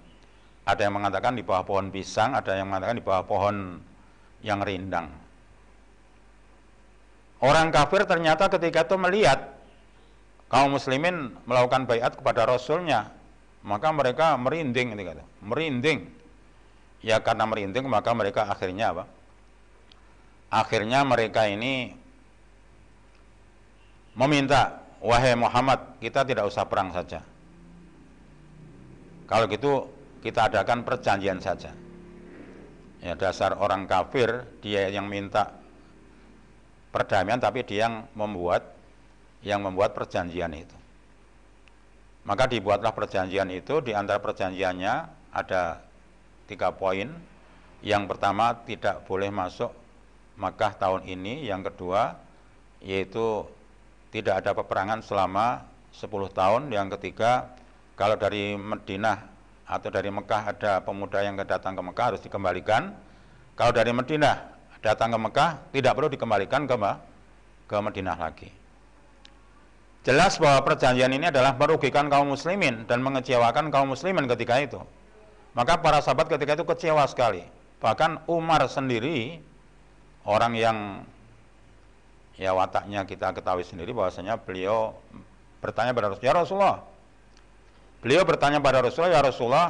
[SPEAKER 1] Ada yang mengatakan di bawah pohon pisang, ada yang mengatakan di bawah pohon yang rindang. Orang kafir ternyata ketika itu melihat kaum muslimin melakukan baiat kepada rasulnya, maka mereka merinding ketika itu, merinding Ya karena merinding maka mereka akhirnya apa? Akhirnya mereka ini meminta, wahai Muhammad, kita tidak usah perang saja. Kalau gitu kita adakan perjanjian saja. Ya dasar orang kafir dia yang minta perdamaian tapi dia yang membuat yang membuat perjanjian itu. Maka dibuatlah perjanjian itu di antara perjanjiannya ada tiga poin. Yang pertama tidak boleh masuk Makkah tahun ini. Yang kedua yaitu tidak ada peperangan selama 10 tahun. Yang ketiga kalau dari Madinah atau dari Mekah ada pemuda yang datang ke Mekah harus dikembalikan. Kalau dari Madinah datang ke Mekah tidak perlu dikembalikan ke ke Madinah lagi. Jelas bahwa perjanjian ini adalah merugikan kaum muslimin dan mengecewakan kaum muslimin ketika itu. Maka para sahabat ketika itu kecewa sekali. Bahkan Umar sendiri orang yang ya wataknya kita ketahui sendiri bahwasanya beliau bertanya pada Rasulullah, ya Rasulullah. Beliau bertanya pada Rasulullah, ya Rasulullah,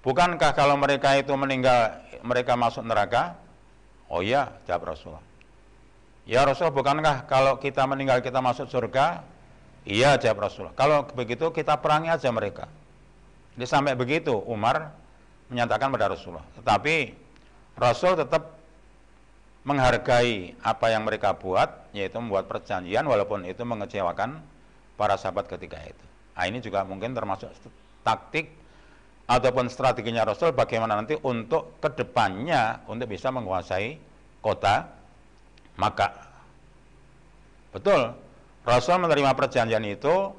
[SPEAKER 1] bukankah kalau mereka itu meninggal mereka masuk neraka? Oh iya, jawab Rasulullah. Ya Rasulullah, bukankah kalau kita meninggal kita masuk surga? Iya, jawab Rasulullah. Kalau begitu kita perangi aja mereka. Jadi sampai begitu Umar menyatakan pada Rasulullah. Tetapi Rasul tetap menghargai apa yang mereka buat, yaitu membuat perjanjian walaupun itu mengecewakan para sahabat ketika itu. Nah, ini juga mungkin termasuk taktik ataupun strateginya Rasul bagaimana nanti untuk ke depannya untuk bisa menguasai kota maka betul Rasul menerima perjanjian itu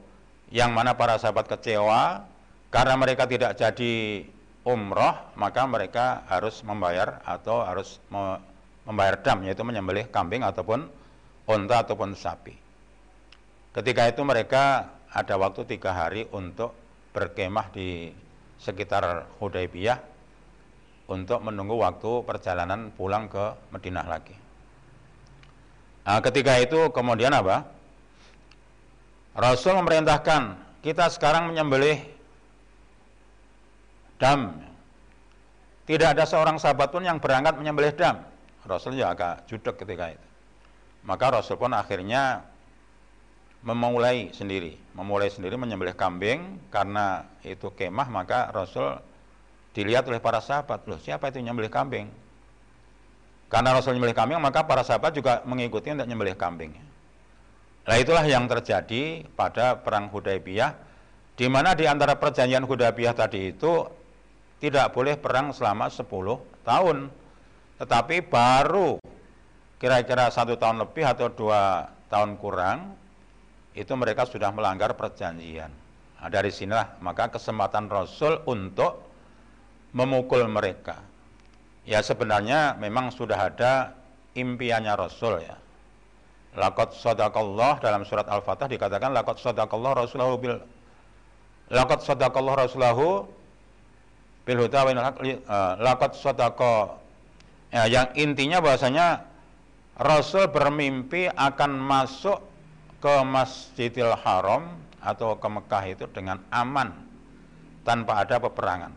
[SPEAKER 1] yang mana para sahabat kecewa karena mereka tidak jadi umroh maka mereka harus membayar atau harus membayar dam yaitu menyembelih kambing ataupun unta ataupun sapi. Ketika itu mereka ada waktu tiga hari untuk berkemah di sekitar Hudaybiyah untuk menunggu waktu perjalanan pulang ke Madinah lagi. Nah, ketika itu kemudian apa? Rasul memerintahkan kita sekarang menyembelih dam. Tidak ada seorang sahabat pun yang berangkat menyembelih dam. Rasul ya agak judek ketika itu. Maka Rasul pun akhirnya memulai sendiri, memulai sendiri menyembelih kambing karena itu kemah maka Rasul dilihat oleh para sahabat, loh siapa itu nyembelih kambing? Karena Rasul menyembelih kambing maka para sahabat juga mengikuti untuk menyembelih kambing. Nah itulah yang terjadi pada perang Hudaybiyah di mana di antara perjanjian Hudaybiyah tadi itu tidak boleh perang selama 10 tahun. Tetapi baru kira-kira satu tahun lebih atau dua tahun kurang, itu mereka sudah melanggar perjanjian. Nah, dari sinilah maka kesempatan Rasul untuk memukul mereka. Ya sebenarnya memang sudah ada impiannya Rasul ya. Lakot sodakallah dalam surat Al-Fatah dikatakan lakot sodakallah Rasulahu bil lakot sodakallah Rasulahu bil huda wa uh, lakot sodako ya, yang intinya bahwasanya Rasul bermimpi akan masuk ke Masjidil Haram atau ke Mekah itu dengan aman tanpa ada peperangan.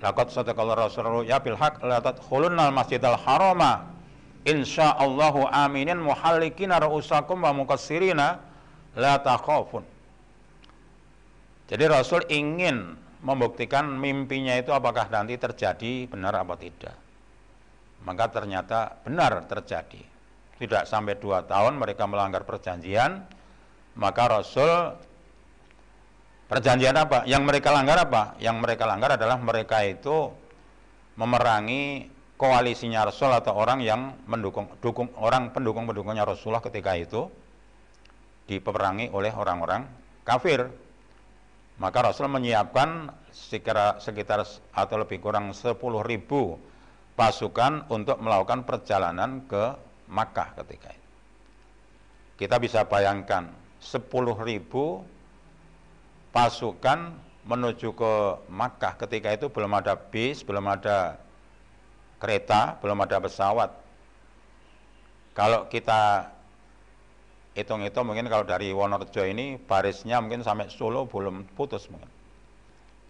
[SPEAKER 1] Lakot sadakallah Rasulullah ya bil haq la tadkhulunnal Masjidil Harama insyaallahu aminin muhallikina ra'usakum wa mukassirina la takhafun. Jadi Rasul ingin membuktikan mimpinya itu apakah nanti terjadi benar apa tidak. Maka ternyata benar terjadi. Tidak sampai dua tahun mereka melanggar perjanjian, maka Rasul perjanjian apa? Yang mereka langgar apa? Yang mereka langgar adalah mereka itu memerangi koalisinya Rasul atau orang yang mendukung dukung orang pendukung-pendukungnya Rasulullah ketika itu diperangi oleh orang-orang kafir. Maka Rasul menyiapkan sekitar, sekitar atau lebih kurang 10 ribu pasukan untuk melakukan perjalanan ke Makkah ketika itu. Kita bisa bayangkan 10 ribu pasukan menuju ke Makkah ketika itu belum ada bis, belum ada kereta, belum ada pesawat. Kalau kita hitung-hitung mungkin kalau dari Wonorejo ini barisnya mungkin sampai Solo belum putus mungkin.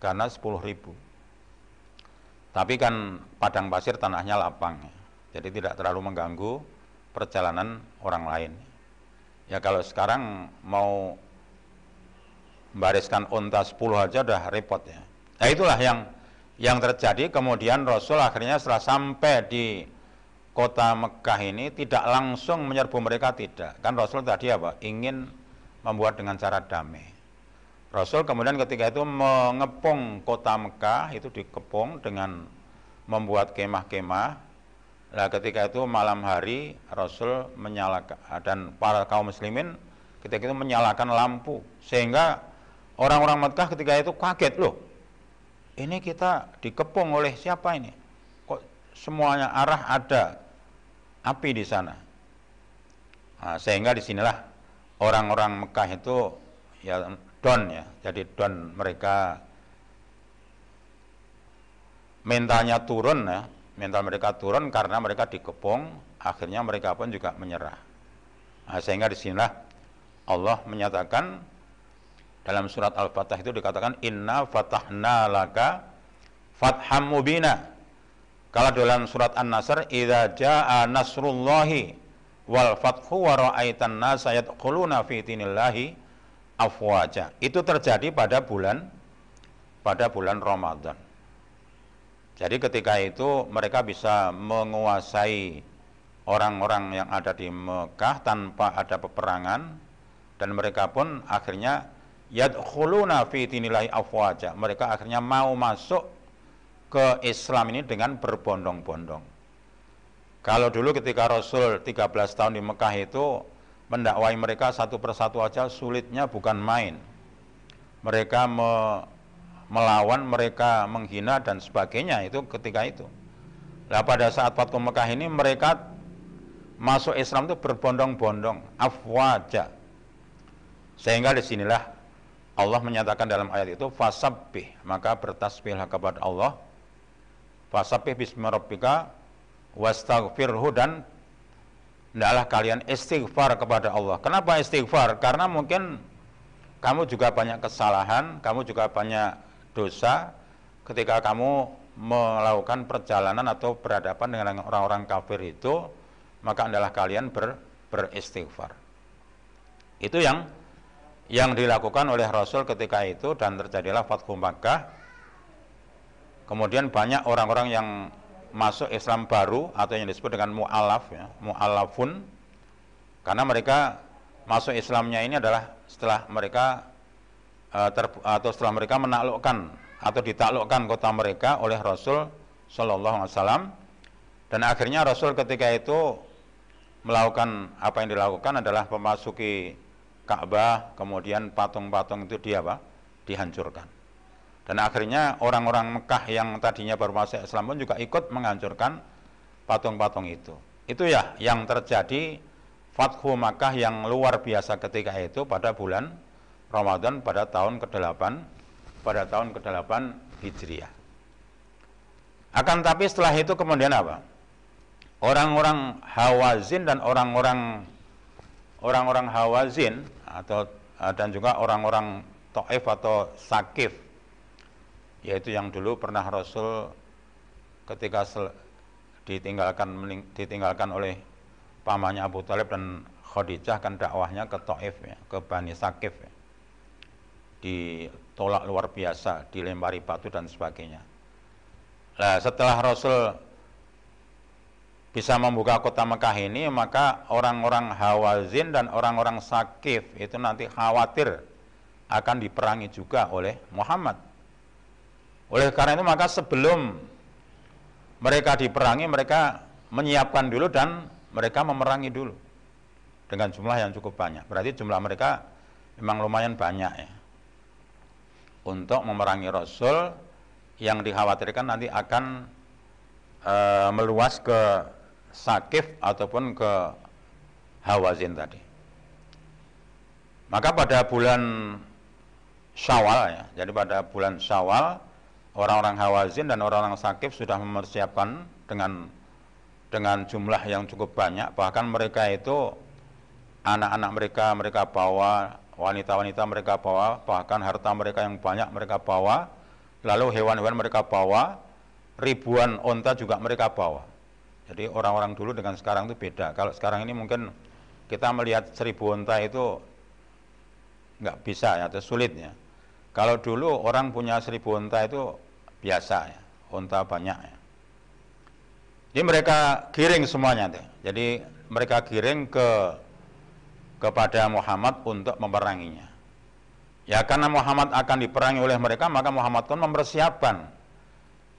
[SPEAKER 1] Karena 10 ribu. Tapi kan padang pasir tanahnya lapang. Jadi tidak terlalu mengganggu perjalanan orang lain. Ya kalau sekarang mau membariskan unta 10 aja udah repot ya. Nah itulah yang yang terjadi kemudian Rasul akhirnya setelah sampai di kota Mekah ini tidak langsung menyerbu mereka tidak. Kan Rasul tadi apa? Ingin membuat dengan cara damai. Rasul kemudian ketika itu mengepung kota Mekah itu dikepung dengan membuat kemah-kemah. Nah ketika itu malam hari Rasul menyalakan dan para kaum muslimin ketika itu menyalakan lampu sehingga orang-orang Mekah ketika itu kaget loh ini kita dikepung oleh siapa ini? Kok semuanya arah ada api di sana? Nah, sehingga di sinilah orang-orang Mekah itu ya don ya, jadi don mereka mentalnya turun ya, mental mereka turun karena mereka dikepung, akhirnya mereka pun juga menyerah. Nah, sehingga di sinilah Allah menyatakan dalam surat Al-Fatah itu dikatakan inna fatahna laka fatham mubina. Kalau dalam surat An-Nasr idza jaa nasrullahi wal fathu wa ra'aitan nasa yadkhuluna fi dinillahi afwaja. Itu terjadi pada bulan pada bulan Ramadan. Jadi ketika itu mereka bisa menguasai orang-orang yang ada di Mekah tanpa ada peperangan dan mereka pun akhirnya yadkhuluna fi dinillahi afwaja. Mereka akhirnya mau masuk ke Islam ini dengan berbondong-bondong. Kalau dulu ketika Rasul 13 tahun di Mekah itu mendakwai mereka satu persatu aja sulitnya bukan main. Mereka me, melawan, mereka menghina dan sebagainya itu ketika itu. Nah pada saat Fatku Mekah ini mereka masuk Islam itu berbondong-bondong, afwaja. Sehingga di sinilah Allah menyatakan dalam ayat itu fasabbih maka bertasbihlah kepada Allah fasabbih bismi rabbika wastaghfirhu dan hendaklah kalian istighfar kepada Allah. Kenapa istighfar? Karena mungkin kamu juga banyak kesalahan, kamu juga banyak dosa ketika kamu melakukan perjalanan atau berhadapan dengan orang-orang kafir itu, maka adalah kalian ber, beristighfar. Itu yang yang dilakukan oleh Rasul ketika itu dan terjadilah Fathu Makkah. Kemudian banyak orang-orang yang masuk Islam baru atau yang disebut dengan mu'alaf ya, mu'alafun karena mereka masuk Islamnya ini adalah setelah mereka uh, ter, atau setelah mereka menaklukkan atau ditaklukkan kota mereka oleh Rasul Shallallahu Alaihi Wasallam dan akhirnya Rasul ketika itu melakukan apa yang dilakukan adalah memasuki Ka'bah, kemudian patung-patung itu dia apa? dihancurkan. Dan akhirnya orang-orang Mekah yang tadinya baru Islam pun juga ikut menghancurkan patung-patung itu. Itu ya yang terjadi Fathu Makkah yang luar biasa ketika itu pada bulan Ramadan pada tahun ke-8 pada tahun ke-8 Hijriah. Akan tapi setelah itu kemudian apa? Orang-orang Hawazin dan orang-orang orang-orang Hawazin atau eh, dan juga orang-orang Taif atau Sakif yaitu yang dulu pernah Rasul ketika ditinggalkan ditinggalkan oleh pamannya Abu Talib dan Khadijah kan dakwahnya ke Taif ya, ke Bani Sakif ya. Ditolak luar biasa, dilempari batu dan sebagainya. Nah, setelah Rasul bisa membuka kota Mekah ini maka orang-orang Hawazin dan orang-orang Sakif itu nanti khawatir akan diperangi juga oleh Muhammad. Oleh karena itu maka sebelum mereka diperangi, mereka menyiapkan dulu dan mereka memerangi dulu dengan jumlah yang cukup banyak. Berarti jumlah mereka memang lumayan banyak ya. Untuk memerangi Rasul yang dikhawatirkan nanti akan e, meluas ke Sakif ataupun ke Hawazin tadi. Maka pada bulan Syawal ya, jadi pada bulan Syawal orang-orang Hawazin dan orang-orang Sakif sudah mempersiapkan dengan dengan jumlah yang cukup banyak, bahkan mereka itu anak-anak mereka mereka bawa, wanita-wanita mereka bawa, bahkan harta mereka yang banyak mereka bawa, lalu hewan-hewan mereka bawa, ribuan onta juga mereka bawa. Jadi orang-orang dulu dengan sekarang itu beda. Kalau sekarang ini mungkin kita melihat seribu onta itu nggak bisa ya, atau sulit ya. Kalau dulu orang punya seribu onta itu biasa ya, onta banyak ya. Jadi mereka giring semuanya deh. Jadi mereka giring ke kepada Muhammad untuk memeranginya. Ya karena Muhammad akan diperangi oleh mereka, maka Muhammad pun mempersiapkan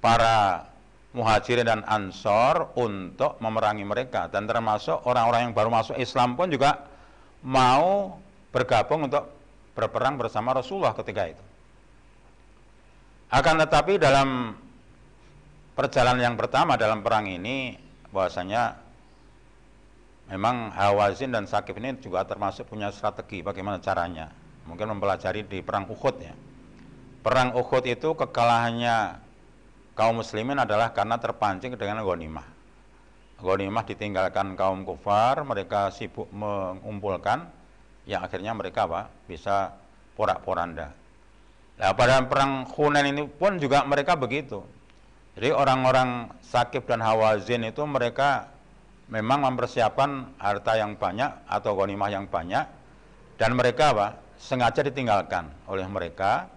[SPEAKER 1] para muhajirin dan ansor untuk memerangi mereka dan termasuk orang-orang yang baru masuk Islam pun juga mau bergabung untuk berperang bersama Rasulullah ketika itu. Akan tetapi dalam perjalanan yang pertama dalam perang ini bahwasanya memang Hawazin dan Sakif ini juga termasuk punya strategi bagaimana caranya. Mungkin mempelajari di perang Uhud ya. Perang Uhud itu kekalahannya kaum muslimin adalah karena terpancing dengan ghanimah. Ghanimah ditinggalkan kaum kufar, mereka sibuk mengumpulkan yang akhirnya mereka apa? bisa porak-poranda. Nah, pada perang Hunain ini pun juga mereka begitu. Jadi orang-orang Sakif dan Hawazin itu mereka memang mempersiapkan harta yang banyak atau ghanimah yang banyak dan mereka apa? sengaja ditinggalkan oleh mereka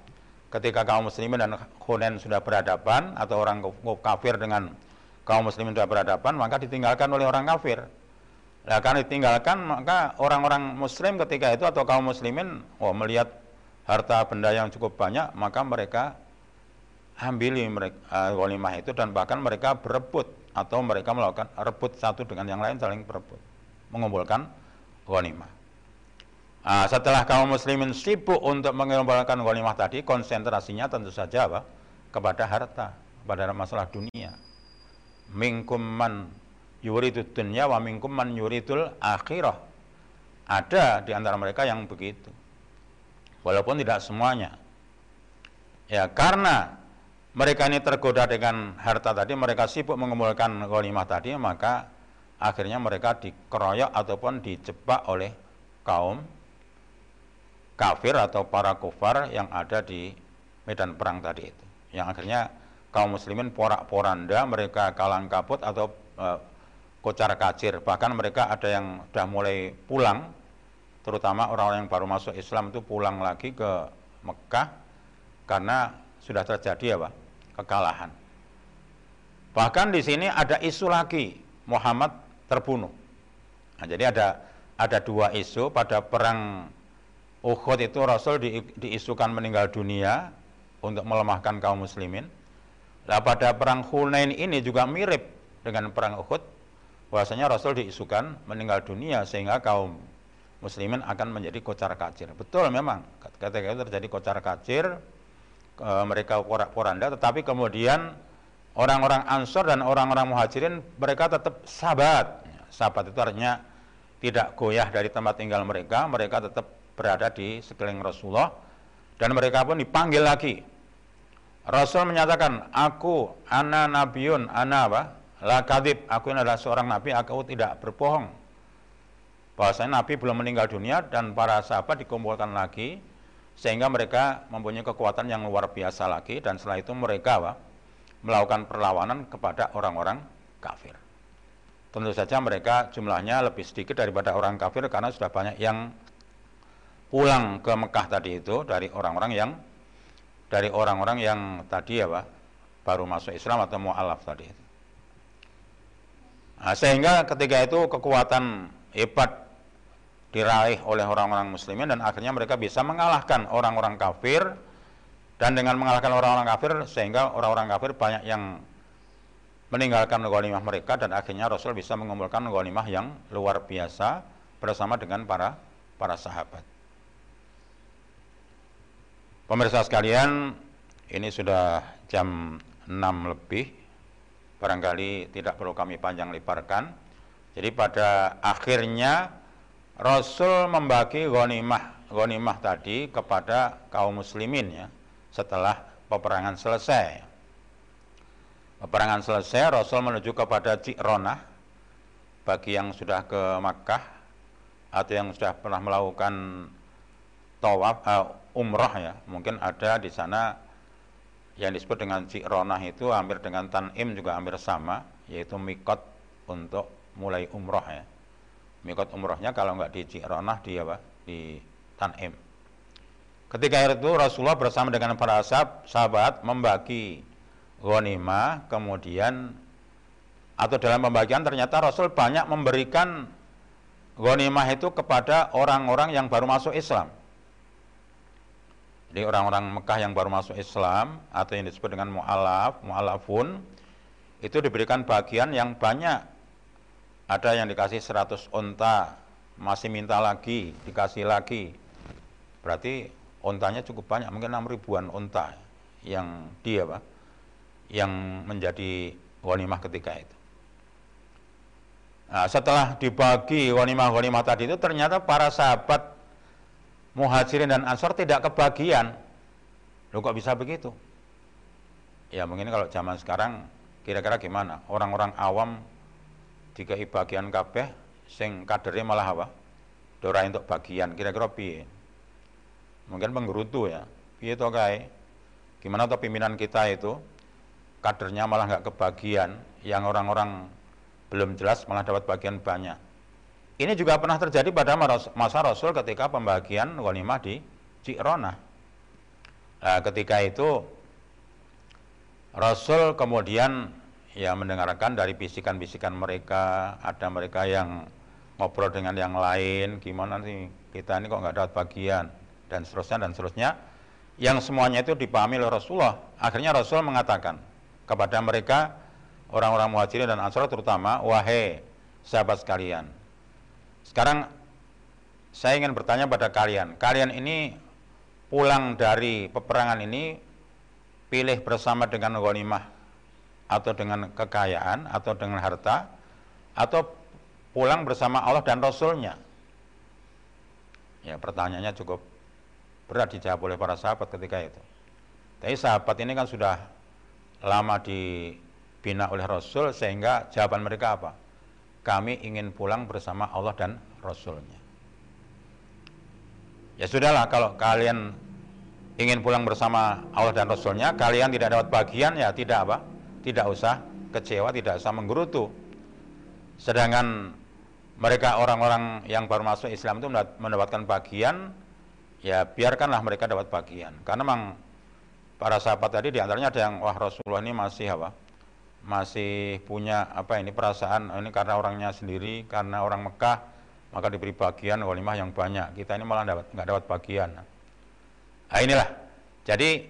[SPEAKER 1] ketika kaum muslimin dan Hunain sudah berhadapan atau orang kafir dengan kaum muslimin sudah berhadapan maka ditinggalkan oleh orang kafir. Nah, karena ditinggalkan maka orang-orang muslim ketika itu atau kaum muslimin oh melihat harta benda yang cukup banyak maka mereka ambili mereka uh, itu dan bahkan mereka berebut atau mereka melakukan rebut satu dengan yang lain saling berebut mengumpulkan ghanimah. Nah, setelah kaum muslimin sibuk untuk mengumpulkan ghanimah tadi konsentrasinya tentu saja apa? kepada harta, kepada masalah dunia. Minkum man yuridud dunya wa minkum man yuridul akhirah. Ada di antara mereka yang begitu walaupun tidak semuanya. Ya, karena mereka ini tergoda dengan harta tadi, mereka sibuk mengumpulkan ghanimah tadi, maka akhirnya mereka dikeroyok ataupun dijebak oleh kaum kafir atau para kufar yang ada di medan perang tadi itu. Yang akhirnya kaum muslimin porak-poranda, mereka kalang kabut atau e, kocar kacir. Bahkan mereka ada yang sudah mulai pulang terutama orang-orang yang baru masuk Islam itu pulang lagi ke Mekah karena sudah terjadi apa? Kekalahan. Bahkan di sini ada isu lagi Muhammad terbunuh. Nah, jadi ada ada dua isu pada perang Uhud itu Rasul di, diisukan meninggal dunia untuk melemahkan kaum muslimin. Nah, pada perang Hunain ini juga mirip dengan perang Uhud bahwasanya Rasul diisukan meninggal dunia sehingga kaum muslimin akan menjadi kocar kacir. Betul memang ketika itu terjadi kocar kacir e, mereka porak-poranda tetapi kemudian orang-orang Ansor dan orang-orang Muhajirin mereka tetap sahabat. Sahabat itu artinya tidak goyah dari tempat tinggal mereka, mereka tetap berada di sekeliling Rasulullah dan mereka pun dipanggil lagi. Rasul menyatakan, "Aku ana nabiun, ana apa? La kadib, aku ini adalah seorang nabi, aku tidak berbohong." bahwasanya Nabi belum meninggal dunia dan para sahabat dikumpulkan lagi sehingga mereka mempunyai kekuatan yang luar biasa lagi dan setelah itu mereka apa, melakukan perlawanan kepada orang-orang kafir. Tentu saja mereka jumlahnya lebih sedikit daripada orang kafir karena sudah banyak yang pulang ke Mekah tadi itu dari orang-orang yang dari orang-orang yang tadi ya Pak baru masuk Islam atau mu'alaf tadi. Nah, sehingga ketika itu kekuatan hebat diraih oleh orang-orang muslimin dan akhirnya mereka bisa mengalahkan orang-orang kafir dan dengan mengalahkan orang-orang kafir sehingga orang-orang kafir banyak yang meninggalkan ghanimah mereka dan akhirnya Rasul bisa mengumpulkan ghanimah yang luar biasa bersama dengan para para sahabat. Pemirsa sekalian, ini sudah jam 6 lebih. Barangkali tidak perlu kami panjang lebarkan. Jadi pada akhirnya Rasul membagi ghanimah ghanimah tadi kepada kaum muslimin ya setelah peperangan selesai. Peperangan selesai, Rasul menuju kepada Cikronah bagi yang sudah ke Makkah atau yang sudah pernah melakukan tawaf uh, umrah ya, mungkin ada di sana yang disebut dengan Cikronah itu hampir dengan Tanim juga hampir sama, yaitu mikot untuk mulai umrah ya. Mikot umrahnya kalau nggak di Cikronah di apa? Di Tanim. Ketika itu Rasulullah bersama dengan para sahabat membagi ghanimah kemudian atau dalam pembagian ternyata Rasul banyak memberikan ghanimah itu kepada orang-orang yang baru masuk Islam. Jadi orang-orang Mekah yang baru masuk Islam atau yang disebut dengan mu'alaf, mu'alafun itu diberikan bagian yang banyak. Ada yang dikasih 100 onta, masih minta lagi, dikasih lagi. Berarti ontanya cukup banyak, mungkin 6 ribuan onta yang dia Pak yang menjadi wanimah ketika itu. Nah, setelah dibagi wanimah-wanimah tadi itu ternyata para sahabat muhajirin dan ansor tidak kebagian. Loh kok bisa begitu? Ya mungkin kalau zaman sekarang kira-kira gimana? Orang-orang awam jika bagian kabeh sing kadernya malah apa? Dora untuk bagian kira-kira piye? Mungkin penggerutu ya. Piye to kae? Gimana tuh pimpinan kita itu kadernya malah nggak kebagian, yang orang-orang belum jelas malah dapat bagian banyak. Ini juga pernah terjadi pada masa Rasul ketika pembagian ghanimah di Cikrona. Nah, ketika itu Rasul kemudian ya mendengarkan dari bisikan-bisikan mereka, ada mereka yang ngobrol dengan yang lain, gimana sih? Kita ini kok nggak dapat bagian? Dan seterusnya dan seterusnya. Yang semuanya itu dipahami oleh Rasulullah. Akhirnya Rasul mengatakan, kepada mereka orang-orang muhajirin dan ansar terutama wahai sahabat sekalian sekarang saya ingin bertanya pada kalian. Kalian ini pulang dari peperangan ini pilih bersama dengan ghanimah atau dengan kekayaan atau dengan harta atau pulang bersama Allah dan Rasulnya ya pertanyaannya cukup berat dijawab oleh para sahabat ketika itu tapi sahabat ini kan sudah lama dibina oleh Rasul sehingga jawaban mereka apa? Kami ingin pulang bersama Allah dan Rasulnya. Ya sudahlah kalau kalian ingin pulang bersama Allah dan Rasulnya, kalian tidak dapat bagian ya tidak apa? Tidak usah kecewa, tidak usah menggerutu. Sedangkan mereka orang-orang yang baru masuk Islam itu mendapatkan bagian, ya biarkanlah mereka dapat bagian. Karena memang para sahabat tadi di antaranya ada yang wah Rasulullah ini masih apa masih punya apa ini perasaan ini karena orangnya sendiri karena orang Mekah maka diberi bagian walimah yang banyak kita ini malah dapat nggak dapat bagian nah inilah jadi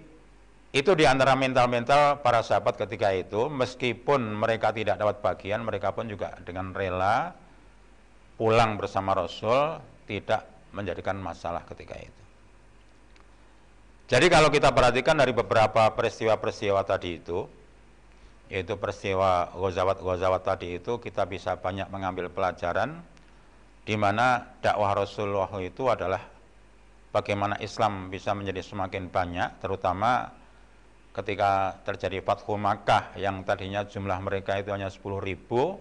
[SPEAKER 1] itu di antara mental-mental para sahabat ketika itu meskipun mereka tidak dapat bagian mereka pun juga dengan rela pulang bersama Rasul tidak menjadikan masalah ketika itu. Jadi kalau kita perhatikan dari beberapa peristiwa-peristiwa tadi itu, yaitu peristiwa Ghazawat-Ghazawat tadi itu, kita bisa banyak mengambil pelajaran di mana dakwah Rasulullah itu adalah bagaimana Islam bisa menjadi semakin banyak, terutama ketika terjadi Fathu Makkah yang tadinya jumlah mereka itu hanya 10 ribu,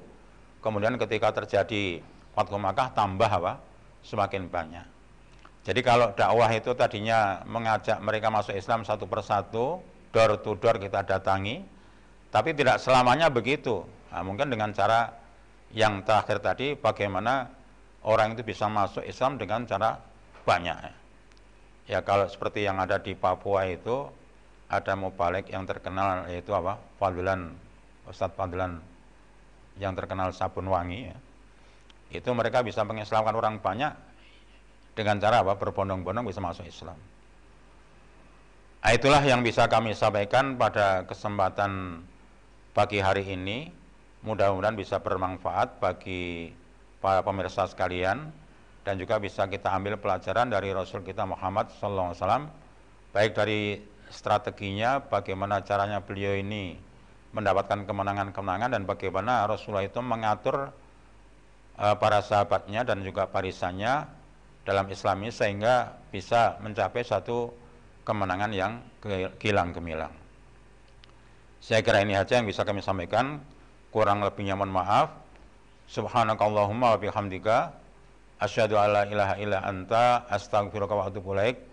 [SPEAKER 1] kemudian ketika terjadi Fathu Makkah tambah apa? Semakin banyak. Jadi kalau dakwah itu tadinya mengajak mereka masuk Islam satu persatu, door to door kita datangi, tapi tidak selamanya begitu. Nah, mungkin dengan cara yang terakhir tadi, bagaimana orang itu bisa masuk Islam dengan cara banyak. Ya kalau seperti yang ada di Papua itu, ada mubalik yang terkenal yaitu apa? Fadilan, Ustadz Fadilan yang terkenal sabun wangi ya. Itu mereka bisa mengislamkan orang banyak dengan cara apa berbondong-bondong bisa masuk Islam. Nah, itulah yang bisa kami sampaikan pada kesempatan pagi hari ini mudah-mudahan bisa bermanfaat bagi para pemirsa sekalian dan juga bisa kita ambil pelajaran dari Rasul kita Muhammad SAW baik dari strateginya bagaimana caranya beliau ini mendapatkan kemenangan-kemenangan dan bagaimana Rasulullah itu mengatur uh, para sahabatnya dan juga barisannya dalam Islam ini sehingga bisa mencapai satu kemenangan yang gilang gemilang. Saya kira ini saja yang bisa kami sampaikan. Kurang lebihnya mohon maaf. Subhanakallahumma wa bihamdika asyhadu alla ilaha illa anta astaghfiruka wa atubu ilaik.